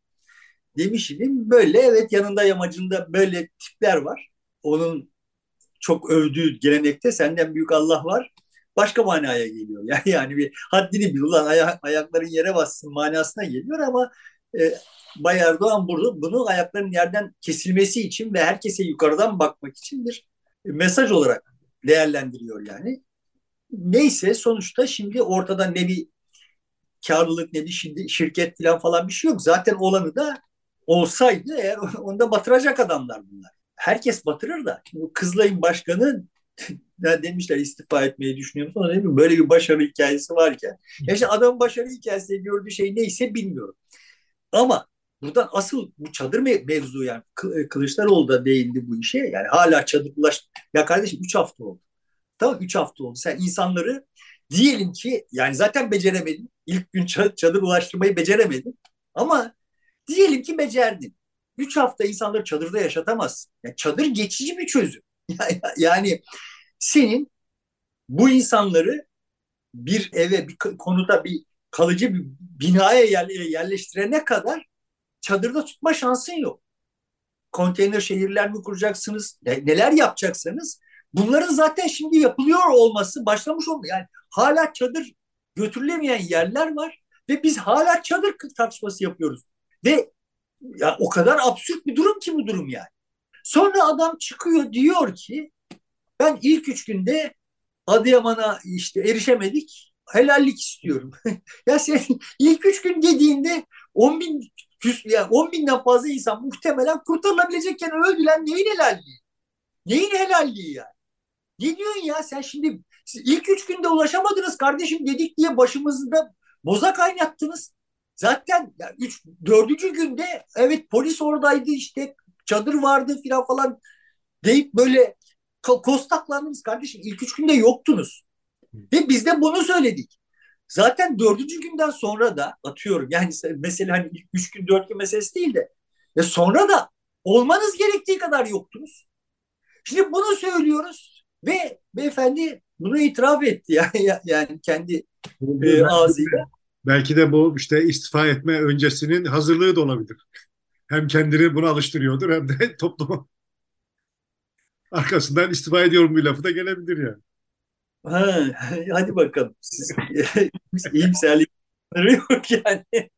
demiş idim. Böyle evet yanında yamacında böyle tipler var. Onun çok övdüğü gelenekte senden büyük Allah var. Başka manaya geliyor. Yani, yani bir haddini bil ulan aya, ayakların yere bassın manasına geliyor ama e, Bay Erdoğan burada bunu ayakların yerden kesilmesi için ve herkese yukarıdan bakmak için bir mesaj olarak değerlendiriyor yani. Neyse sonuçta şimdi ortada ne bir karlılık ne bir şimdi şirket falan falan bir şey yok. Zaten olanı da olsaydı eğer onda batıracak adamlar bunlar. Herkes batırır da. Bu Kızılay'ın başkanı demişler istifa etmeyi düşünüyor musun? Değil mi? Böyle bir başarı hikayesi varken. Ya işte adamın başarı hikayesi gördüğü şey neyse bilmiyorum. Ama buradan asıl bu çadır mevzu yani Kılıçdaroğlu da değindi bu işe. Yani hala çadır ulaş. Ya kardeşim 3 hafta oldu. Tamam 3 hafta oldu. Sen insanları diyelim ki yani zaten beceremedin. İlk gün çadır ulaştırmayı beceremedin. Ama diyelim ki becerdin. 3 hafta insanları çadırda yaşatamazsın. Yani çadır geçici bir çözüm. Yani senin bu insanları bir eve, bir konuda bir kalıcı bir binaya yerleştirene kadar çadırda tutma şansın yok. Konteyner şehirler mi kuracaksınız? Neler yapacaksanız bunların zaten şimdi yapılıyor olması başlamış oldu. Yani hala çadır götürülemeyen yerler var ve biz hala çadır tartışması yapıyoruz. Ve ya o kadar absürt bir durum ki bu durum yani. Sonra adam çıkıyor diyor ki ben ilk üç günde Adıyaman'a işte erişemedik helallik istiyorum. ya sen ilk üç gün dediğinde 10 bin yani 10 binden fazla insan muhtemelen kurtarılabilecekken öldüler neyin helalliği? Neyin helalliği yani? Ne diyorsun ya sen şimdi ilk üç günde ulaşamadınız kardeşim dedik diye başımızda boza kaynattınız. Zaten ya üç, dördüncü günde evet polis oradaydı işte çadır vardı filan falan deyip böyle kostaklandınız kardeşim. ilk üç günde yoktunuz. Ve biz de bunu söyledik. Zaten dördüncü günden sonra da atıyorum yani mesela hani ilk üç gün dört gün meselesi değil de ve sonra da olmanız gerektiği kadar yoktunuz. Şimdi bunu söylüyoruz ve beyefendi bunu itiraf etti yani, yani kendi e, ağzıyla. Belki de bu işte istifa etme öncesinin hazırlığı da olabilir. Hem kendini buna alıştırıyordur hem de toplumu arkasından istifa ediyorum bir lafı da gelebilir yani. Ha, hadi bakalım. Siz, iyimserlik yok yani.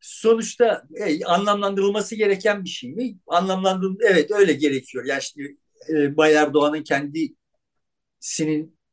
Sonuçta e, anlamlandırılması gereken bir şey mi? Anlamlandırılması evet öyle gerekiyor. Yani şimdi e, Bay Erdoğan'ın kendisinin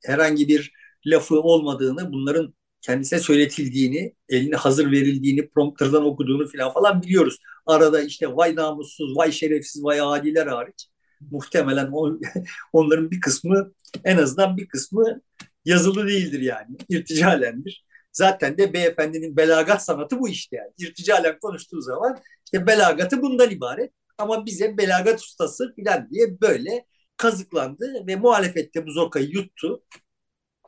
herhangi bir lafı olmadığını, bunların kendisine söyletildiğini, eline hazır verildiğini, prompterdan okuduğunu falan falan biliyoruz. Arada işte vay namussuz, vay şerefsiz, vay adiler hariç muhtemelen onların bir kısmı en azından bir kısmı yazılı değildir yani. İrticalendir. Zaten de beyefendinin belagat sanatı bu işte yani. İrticalen konuştuğu zaman işte belagatı bundan ibaret. Ama bize belagat ustası filan diye böyle kazıklandı ve muhalefette bu zokayı yuttu.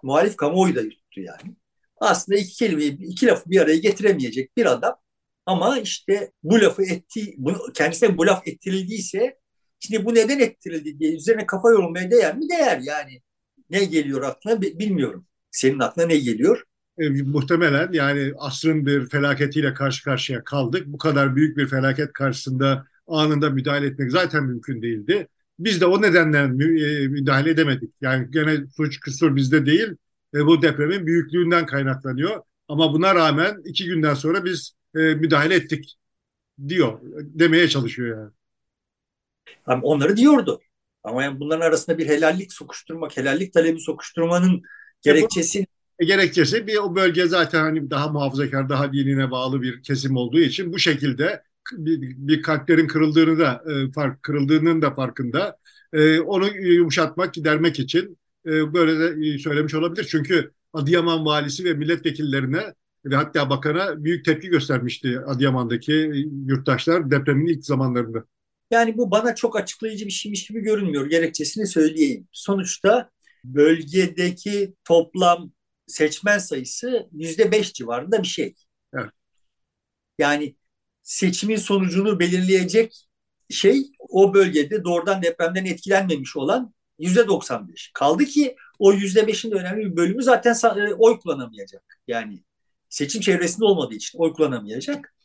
Muhalif kamuoyu da yuttu yani. Aslında iki kelimeyi, iki lafı bir araya getiremeyecek bir adam ama işte bu lafı etti, bunu, kendisine bu laf ettirildiyse Şimdi bu neden ettirildi diye üzerine kafa yorulmaya değer mi? Değer yani. Ne geliyor aklına bilmiyorum. Senin aklına ne geliyor? E, muhtemelen yani asrın bir felaketiyle karşı karşıya kaldık. Bu kadar büyük bir felaket karşısında anında müdahale etmek zaten mümkün değildi. Biz de o nedenden e, müdahale edemedik. Yani gene suç kusur bizde değil. E, bu depremin büyüklüğünden kaynaklanıyor. Ama buna rağmen iki günden sonra biz e, müdahale ettik diyor. Demeye çalışıyor yani. Onları diyordu. Ama yani bunların arasında bir helallik sokuşturmak, helallik talebi sokuşturmanın gerekçesi e, gerekçesi bir o bölge zaten hani daha muhafazakar, daha dinine bağlı bir kesim olduğu için bu şekilde bir, bir kalplerin kırıldığını da e, fark kırıldığının da farkında. E, onu yumuşatmak, gidermek için e, böyle de e, söylemiş olabilir. Çünkü Adıyaman valisi ve milletvekillerine ve hatta bakana büyük tepki göstermişti Adıyaman'daki yurttaşlar depremin ilk zamanlarında. Yani bu bana çok açıklayıcı bir şeymiş gibi görünmüyor. Gerekçesini söyleyeyim. Sonuçta bölgedeki toplam seçmen sayısı yüzde beş civarında bir şey. Evet. Yani seçimin sonucunu belirleyecek şey o bölgede doğrudan depremden etkilenmemiş olan yüzde 95. Kaldı ki o yüzde beşin de önemli bir bölümü zaten e, oy kullanamayacak. Yani seçim çevresinde olmadığı için oy kullanamayacak.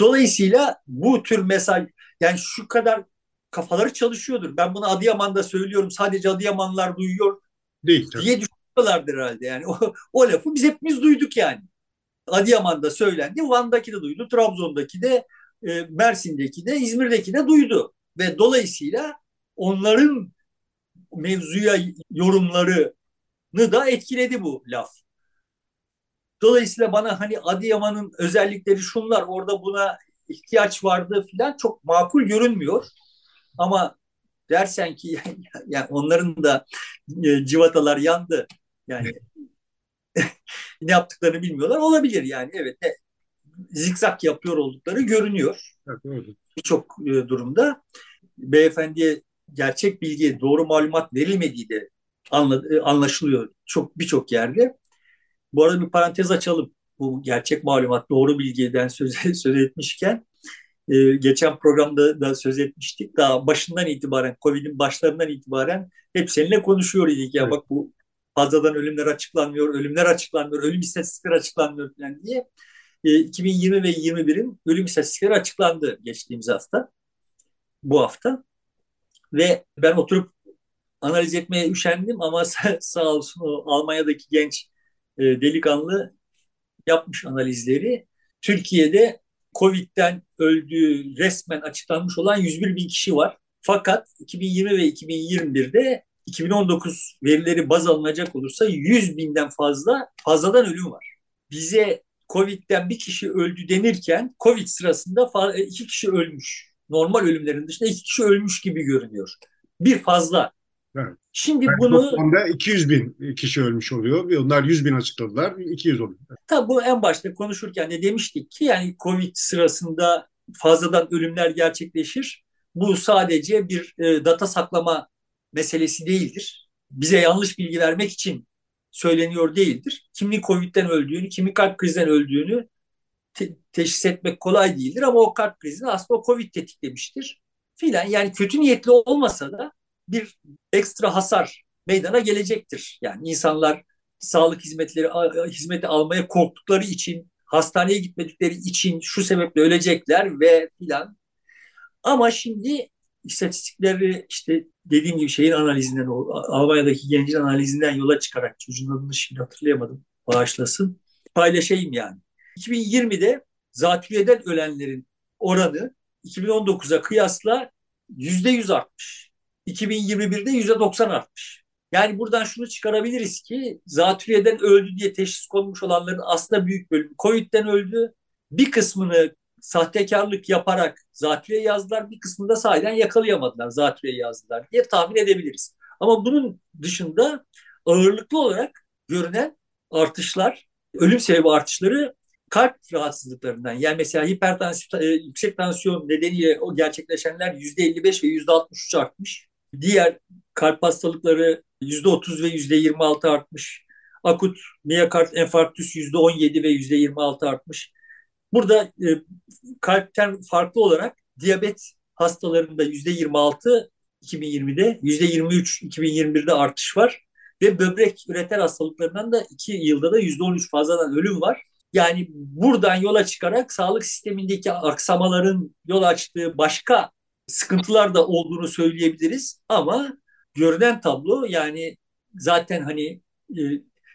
Dolayısıyla bu tür mesaj yani şu kadar kafaları çalışıyordur. Ben bunu Adıyaman'da söylüyorum. Sadece Adıyamanlılar duyuyor Değil, tabii. diye düşünüyorlardır herhalde. Yani o, o lafı biz hepimiz duyduk yani. Adıyaman'da söylendi. Van'daki de duydu. Trabzon'daki de e, Mersin'deki de İzmir'deki de duydu. Ve dolayısıyla onların mevzuya yorumlarını da etkiledi bu laf. Dolayısıyla bana hani Adıyaman'ın özellikleri şunlar orada buna ihtiyaç vardı filan çok makul görünmüyor. Ama dersen ki yani onların da e, civatalar yandı. Yani ne yaptıklarını bilmiyorlar. Olabilir yani evet ne, zikzak yapıyor oldukları görünüyor. Evet, Birçok e, durumda beyefendiye gerçek bilgi, doğru malumat verilmediği de anla, anlaşılıyor çok birçok yerde. Bu arada bir parantez açalım bu gerçek malumat, doğru bilgiden söz, söz etmişken e, geçen programda da söz etmiştik. Daha başından itibaren, Covid'in başlarından itibaren hep seninle konuşuyor idik. Ya evet. bak bu fazladan ölümler açıklanmıyor, ölümler açıklanmıyor, ölüm istatistikleri açıklanmıyor falan diye. E, 2020 ve 21'in ölüm istatistikleri açıklandı geçtiğimiz hafta. Bu hafta. Ve ben oturup analiz etmeye üşendim ama sağ olsun o Almanya'daki genç e, delikanlı yapmış analizleri. Türkiye'de Covid'den öldüğü resmen açıklanmış olan 101 bin kişi var. Fakat 2020 ve 2021'de 2019 verileri baz alınacak olursa 100 binden fazla fazladan ölüm var. Bize Covid'den bir kişi öldü denirken Covid sırasında iki kişi ölmüş. Normal ölümlerin dışında iki kişi ölmüş gibi görünüyor. Bir fazla. Evet. Şimdi yani bunu... Toplamda 200 bin kişi ölmüş oluyor ve onlar 100 bin açıkladılar, 200 oluyor. Tabii bu en başta konuşurken de demiştik ki yani Covid sırasında fazladan ölümler gerçekleşir. Bu sadece bir e, data saklama meselesi değildir. Bize yanlış bilgi vermek için söyleniyor değildir. Kimin Covid'den öldüğünü, kimin kalp krizinden öldüğünü te- teşhis etmek kolay değildir ama o kalp krizini aslında o Covid tetiklemiştir filan. Yani kötü niyetli olmasa da bir ekstra hasar meydana gelecektir. Yani insanlar sağlık hizmetleri hizmeti almaya korktukları için, hastaneye gitmedikleri için şu sebeple ölecekler ve filan. Ama şimdi istatistikleri işte dediğim gibi şeyin analizinden, Almanya'daki gencin analizinden yola çıkarak çocuğun adını şimdi hatırlayamadım, bağışlasın. Paylaşayım yani. 2020'de zatürreden ölenlerin oranı 2019'a kıyasla %100 artmış. 2021'de %90 artmış. Yani buradan şunu çıkarabiliriz ki zatürreden öldü diye teşhis konmuş olanların aslında büyük bölümü COVID'den öldü. Bir kısmını sahtekarlık yaparak zatürre yazdılar. Bir kısmını da sahiden yakalayamadılar zatürre yazdılar diye tahmin edebiliriz. Ama bunun dışında ağırlıklı olarak görünen artışlar, ölüm sebebi artışları kalp rahatsızlıklarından yani mesela hipertansiyon, e, yüksek tansiyon nedeniyle o gerçekleşenler yüzde 55 ve yüzde 63 artmış. Diğer kalp hastalıkları yüzde 30 ve yüzde 26 artmış. Akut miyokard enfarktüs yüzde 17 ve yüzde 26 artmış. Burada e, kalpten farklı olarak diyabet hastalarında yüzde 26 2020'de, yüzde 23 2021'de artış var. Ve böbrek üreter hastalıklarından da 2 yılda da yüzde 13 fazladan ölüm var. Yani buradan yola çıkarak sağlık sistemindeki aksamaların yol açtığı başka sıkıntılar da olduğunu söyleyebiliriz. Ama görünen tablo yani zaten hani e,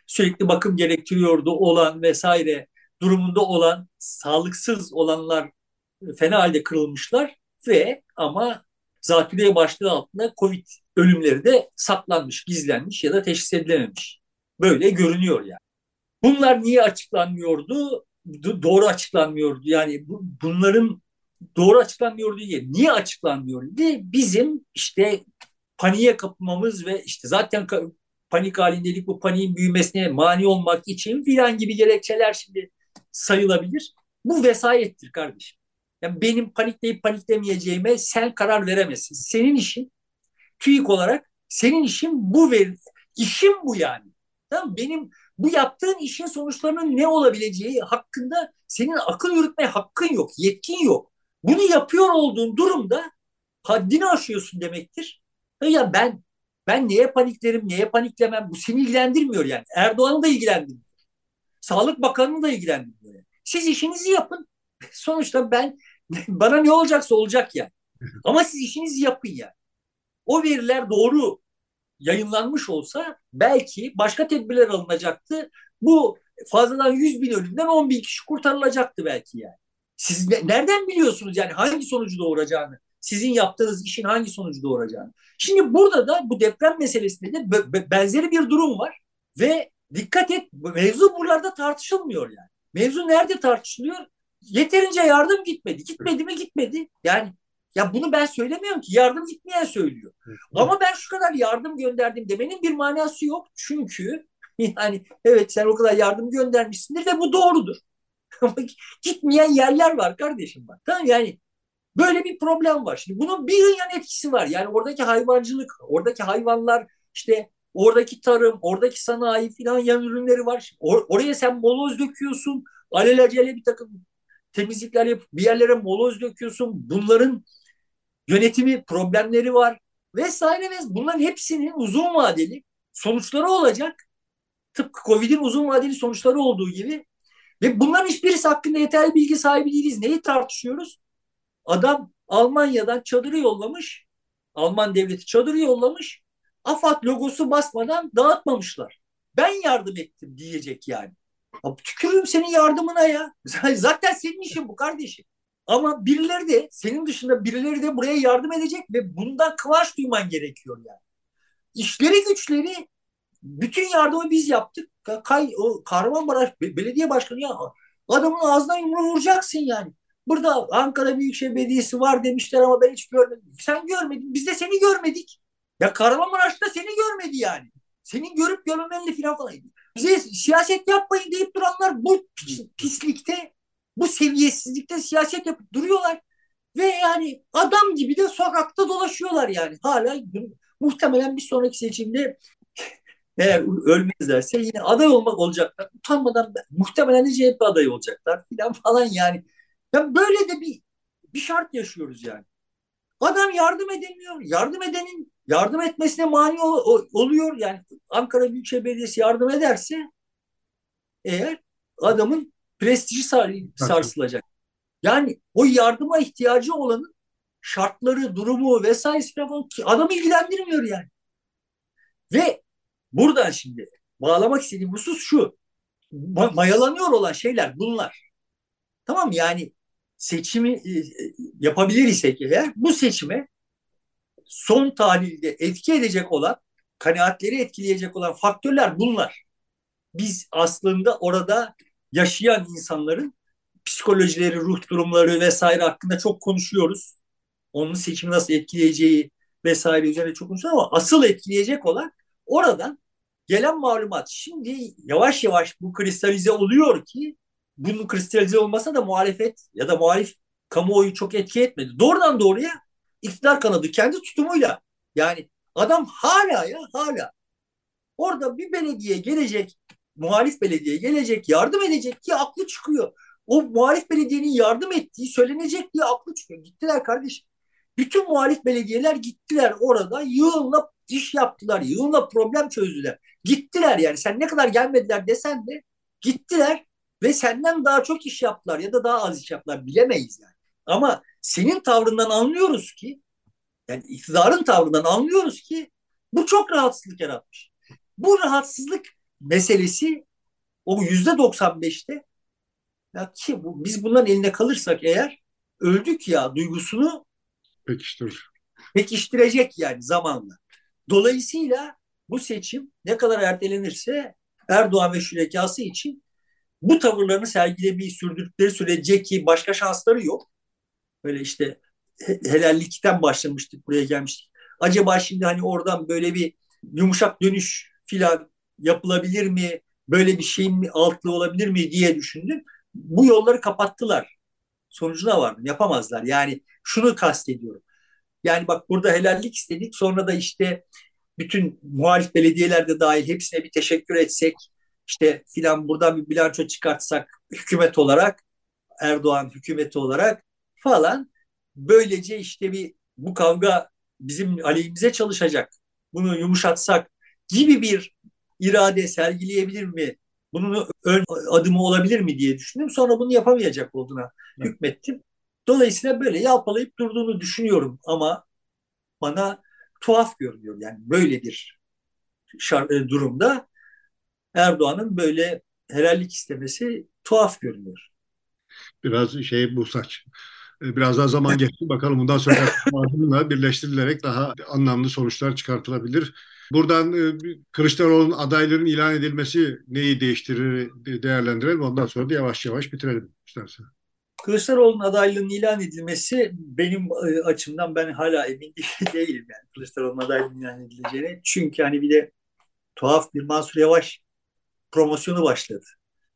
sürekli bakım gerektiriyordu olan vesaire durumunda olan sağlıksız olanlar fena halde kırılmışlar ve ama zatürre başlığı altında Covid ölümleri de saklanmış, gizlenmiş ya da teşhis edilememiş. Böyle görünüyor yani. Bunlar niye açıklanmıyordu? doğru açıklanmıyordu. Yani bu, bunların doğru açıklanmıyordu diye. Niye açıklanmıyordu? Bizim işte paniğe kapılmamız ve işte zaten panik halindeydik bu paniğin büyümesine mani olmak için filan gibi gerekçeler şimdi sayılabilir. Bu vesayettir kardeşim. Yani benim panikleyip paniklemeyeceğime sen karar veremezsin. Senin işin TÜİK olarak senin işin bu ver işim bu yani. Tamam benim bu yaptığın işin sonuçlarının ne olabileceği hakkında senin akıl yürütmeye hakkın yok, yetkin yok. Bunu yapıyor olduğun durumda haddini aşıyorsun demektir. Ya ben ben neye paniklerim, neye paniklemem bu seni ilgilendirmiyor yani. Erdoğan'ı da ilgilendirmiyor. Sağlık Bakanı'nı da ilgilendirmiyor. Siz işinizi yapın. Sonuçta ben bana ne olacaksa olacak yani. Ama siz işinizi yapın yani. O veriler doğru yayınlanmış olsa belki başka tedbirler alınacaktı. Bu fazladan 100 bin ölümden 10 bin kişi kurtarılacaktı belki yani. Siz ne, nereden biliyorsunuz yani hangi sonucu doğuracağını? Sizin yaptığınız işin hangi sonucu doğuracağını? Şimdi burada da bu deprem meselesinde de benzeri bir durum var ve dikkat et mevzu buralarda tartışılmıyor yani. Mevzu nerede tartışılıyor? Yeterince yardım gitmedi. Gitmedi mi gitmedi. Yani ya bunu ben söylemiyorum ki. Yardım gitmeyen söylüyor. Ama ben şu kadar yardım gönderdim demenin bir manası yok. Çünkü yani evet sen o kadar yardım göndermişsindir ve bu doğrudur. Ama gitmeyen yerler var kardeşim bak. Tamam yani böyle bir problem var. Şimdi bunun bir yan etkisi var. Yani oradaki hayvancılık, oradaki hayvanlar işte oradaki tarım, oradaki sanayi filan yan ürünleri var. Or- oraya sen moloz döküyorsun. Alelacele bir takım temizlikler yapıp bir yerlere moloz döküyorsun. Bunların yönetimi problemleri var vesaire ve bunların hepsinin uzun vadeli sonuçları olacak. Tıpkı Covid'in uzun vadeli sonuçları olduğu gibi ve bunların hiçbirisi hakkında yeterli bilgi sahibi değiliz. Neyi tartışıyoruz? Adam Almanya'dan çadırı yollamış. Alman devleti çadırı yollamış. AFAD logosu basmadan dağıtmamışlar. Ben yardım ettim diyecek yani. Abi tükürürüm senin yardımına ya. Zaten senin işin bu kardeşim. Ama birileri de senin dışında birileri de buraya yardım edecek ve bundan kıvanç duyman gerekiyor yani. İşleri güçleri bütün yardımı biz yaptık. Kay, o Kahramanmaraş Belediye Başkanı ya adamın ağzına yumruğu vuracaksın yani. Burada Ankara Büyükşehir Belediyesi var demişler ama ben hiç görmedim. Sen görmedin. Biz de seni görmedik. Ya Kahramanmaraş'ta seni görmedi yani. Senin görüp görmemenle filan falan. Bize siyaset yapmayın deyip duranlar bu pislikte bu seviyesizlikte siyaset yapıp duruyorlar. Ve yani adam gibi de sokakta dolaşıyorlar yani. Hala muhtemelen bir sonraki seçimde Eğer ölmezlerse yine aday olmak olacaklar. Utanmadan muhtemelen de CHP adayı olacaklar filan falan yani. Ya böyle de bir bir şart yaşıyoruz yani. Adam yardım edemiyor. Yardım edenin yardım etmesine mani oluyor. Yani Ankara Büyükşehir Belediyesi yardım ederse eğer adamın prestiji sar sarsılacak. Yani o yardıma ihtiyacı olanın şartları, durumu vesaire falan adamı ilgilendirmiyor yani. Ve buradan şimdi bağlamak istediğim husus şu. Mayalanıyor olan şeyler bunlar. Tamam? Yani seçimi e, e, yapabilir isek eğer bu seçime son tahlilde etki edecek olan, kanaatleri etkileyecek olan faktörler bunlar. Biz aslında orada yaşayan insanların psikolojileri, ruh durumları vesaire hakkında çok konuşuyoruz. Onun seçimi nasıl etkileyeceği vesaire üzerine çok konuşuyoruz ama asıl etkileyecek olan oradan gelen malumat. Şimdi yavaş yavaş bu kristalize oluyor ki bunun kristalize olmasa da muhalefet ya da muhalif kamuoyu çok etki etmedi. Doğrudan doğruya iktidar kanadı kendi tutumuyla yani adam hala ya hala orada bir belediye gelecek muhalif belediye gelecek yardım edecek ki aklı çıkıyor. O muhalif belediyenin yardım ettiği söylenecek diye aklı çıkıyor. Gittiler kardeşim. Bütün muhalif belediyeler gittiler orada yığınla iş yaptılar. Yığınla problem çözdüler. Gittiler yani sen ne kadar gelmediler desen de gittiler ve senden daha çok iş yaptılar ya da daha az iş yaptılar bilemeyiz yani. Ama senin tavrından anlıyoruz ki yani iktidarın tavrından anlıyoruz ki bu çok rahatsızlık yaratmış. Bu rahatsızlık meselesi o yüzde 95'te ya ki bu, biz bundan eline kalırsak eğer öldük ya duygusunu pekiştirir. Pekiştirecek yani zamanla. Dolayısıyla bu seçim ne kadar ertelenirse Erdoğan ve şürekası için bu tavırlarını sergilemeyi sürdürdükleri sürece ki başka şansları yok. Böyle işte helallikten başlamıştık buraya gelmiştik. Acaba şimdi hani oradan böyle bir yumuşak dönüş filan yapılabilir mi? Böyle bir şeyin mi altlı olabilir mi diye düşündüm. Bu yolları kapattılar. Sonucuna vardım. Yapamazlar. Yani şunu kastediyorum. Yani bak burada helallik istedik. Sonra da işte bütün muhalif belediyeler de dahil hepsine bir teşekkür etsek işte filan buradan bir bilanço çıkartsak hükümet olarak Erdoğan hükümeti olarak falan böylece işte bir bu kavga bizim aleyhimize çalışacak. Bunu yumuşatsak gibi bir irade sergileyebilir mi? Bunun ön adımı olabilir mi diye düşündüm. Sonra bunu yapamayacak olduğuna evet. hükmettim. Dolayısıyla böyle yalpalayıp durduğunu düşünüyorum ama bana tuhaf görünüyor. Yani böyle bir e, durumda Erdoğan'ın böyle helallik istemesi tuhaf görünüyor. Biraz şey bu saç. E, biraz daha zaman geçti. Bakalım bundan sonra birleştirilerek daha anlamlı sonuçlar çıkartılabilir. Buradan e, Kılıçdaroğlu'nun adayların ilan edilmesi neyi değiştirir değerlendirelim. Ondan sonra da yavaş yavaş bitirelim istersen. Kılıçdaroğlu'nun adaylığının ilan edilmesi benim e, açımdan ben hala emin değilim yani Kılıçdaroğlu'nun adaylığının ilan edileceğine. Çünkü hani bir de tuhaf bir Mansur Yavaş promosyonu başladı.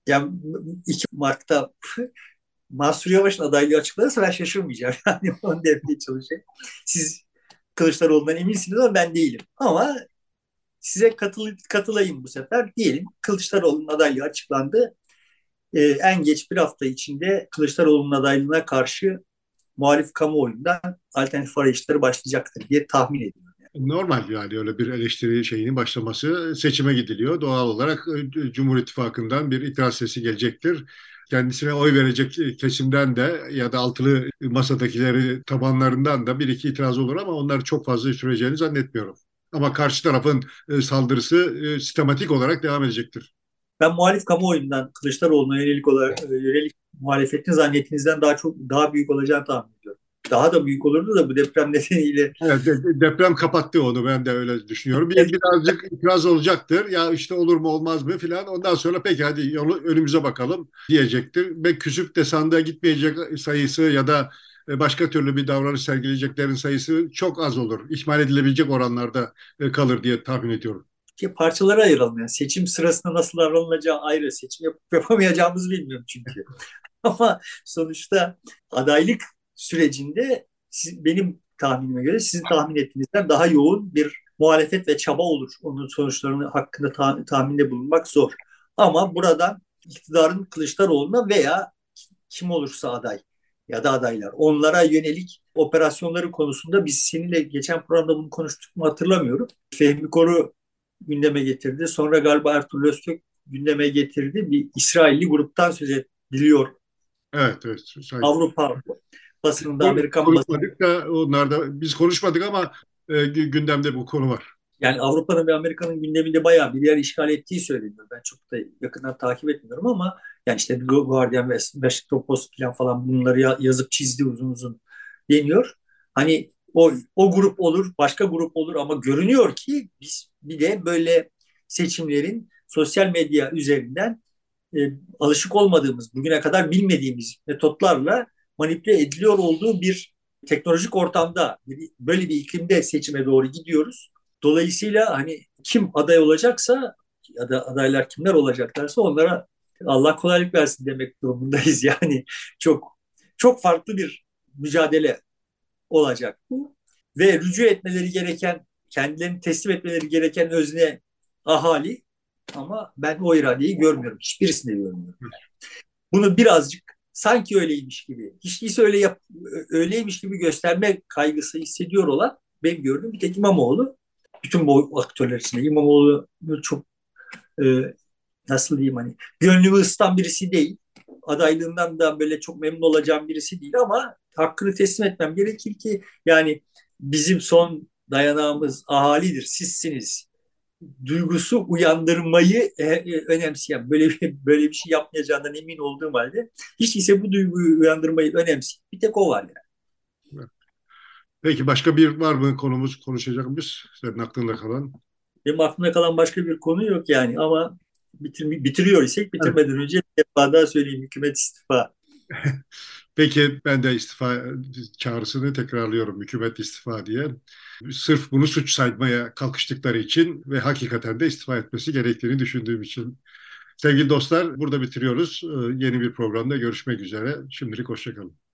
Yani 2 Mart'ta Mansur Yavaş'ın adaylığı açıklanırsa ben şaşırmayacağım. Yani onu demeye çalışayım. Siz Kılıçdaroğlu'ndan eminsiniz ama ben değilim. Ama size katıl, katılayım bu sefer. Diyelim Kılıçdaroğlu'nun adaylığı açıklandı. Ee, en geç bir hafta içinde Kılıçdaroğlu'nun adaylığına karşı muhalif kamuoyundan alternatif arayışları başlayacaktır diye tahmin ediyorum. Yani. Normal yani öyle bir eleştiri şeyinin başlaması seçime gidiliyor. Doğal olarak e, Cumhur İttifakı'ndan bir itiraz sesi gelecektir kendisine oy verecek kesimden de ya da altılı masadakileri tabanlarından da bir iki itiraz olur ama onlar çok fazla süreceğini zannetmiyorum. Ama karşı tarafın e, saldırısı e, sistematik olarak devam edecektir. Ben muhalif kamuoyundan Kılıçdaroğlu'na yönelik olarak e, yönelik muhalefetin zannettiğinizden daha çok daha büyük olacağını tahmin ediyorum. Daha da büyük olurdu da bu deprem nedeniyle. Evet, deprem kapattı onu ben de öyle düşünüyorum. Bir, birazcık itiraz olacaktır. Ya işte olur mu olmaz mı filan. Ondan sonra peki hadi yolu önümüze bakalım diyecektir. Ve küsüp de sandığa gitmeyecek sayısı ya da e, başka türlü bir davranış sergileyeceklerin sayısı çok az olur. İhmal edilebilecek oranlarda e, kalır diye tahmin ediyorum. Ki parçalara ayıralım. Yani seçim sırasında nasıl davranılacağı ayrı. Seçim yapıp yapamayacağımızı bilmiyorum çünkü. Ama sonuçta adaylık sürecinde siz, benim tahminime göre sizin tahmin ettiğinizden daha yoğun bir muhalefet ve çaba olur. Onun sonuçlarını hakkında ta- tahminde bulunmak zor. Ama buradan iktidarın Kılıçdaroğlu'na veya kim olursa aday ya da adaylar onlara yönelik operasyonları konusunda biz seninle geçen programda bunu konuştuk mu hatırlamıyorum. Fehmi Koru gündeme getirdi. Sonra galiba Ertuğrul Özkök gündeme getirdi. Bir İsrailli gruptan söz ediliyor. Evet, evet. Sayın. Avrupa basınında, Amerikan konuşmadık da onlar da biz konuşmadık ama e, gündemde bu konu var. Yani Avrupa'nın ve Amerika'nın gündeminde bayağı bir yer işgal ettiği söyleniyor. Ben çok da yakından takip etmiyorum ama yani işte Guardian ve Washington Post falan falan bunları yazıp çizdi uzun uzun deniyor. Hani o, o grup olur, başka grup olur ama görünüyor ki biz bir de böyle seçimlerin sosyal medya üzerinden e, alışık olmadığımız, bugüne kadar bilmediğimiz metotlarla manipüle ediliyor olduğu bir teknolojik ortamda böyle bir iklimde seçime doğru gidiyoruz. Dolayısıyla hani kim aday olacaksa ya da adaylar kimler olacaklarsa onlara Allah kolaylık versin demek durumundayız. Yani çok çok farklı bir mücadele olacak bu. Ve rücu etmeleri gereken, kendilerini teslim etmeleri gereken özne ahali ama ben o iradeyi görmüyorum. Hiçbirisini görmüyorum. Bunu birazcık sanki öyleymiş gibi, hiç değilse öyle yap, öyleymiş gibi gösterme kaygısı hissediyor olan benim gördüğüm bir tek İmamoğlu. Bütün bu aktörler içinde İmamoğlu çok e, nasıl diyeyim hani gönlümü ısıtan birisi değil. Adaylığından da böyle çok memnun olacağım birisi değil ama hakkını teslim etmem gerekir ki yani bizim son dayanağımız ahalidir, sizsiniz duygusu uyandırmayı e, e, önemseyen, böyle bir, böyle bir şey yapmayacağından emin olduğum halde hiç ise bu duyguyu uyandırmayı önemseyen bir tek o var yani. Peki başka bir var mı konumuz konuşacağımız senin aklında kalan? Benim aklımda kalan başka bir konu yok yani ama bitir, bitiriyor isek bitirmeden evet. önce bir defa daha söyleyeyim hükümet istifa. Peki ben de istifa çağrısını tekrarlıyorum hükümet istifa diye. Sırf bunu suç saymaya kalkıştıkları için ve hakikaten de istifa etmesi gerektiğini düşündüğüm için. Sevgili dostlar burada bitiriyoruz. Yeni bir programda görüşmek üzere. Şimdilik hoşçakalın.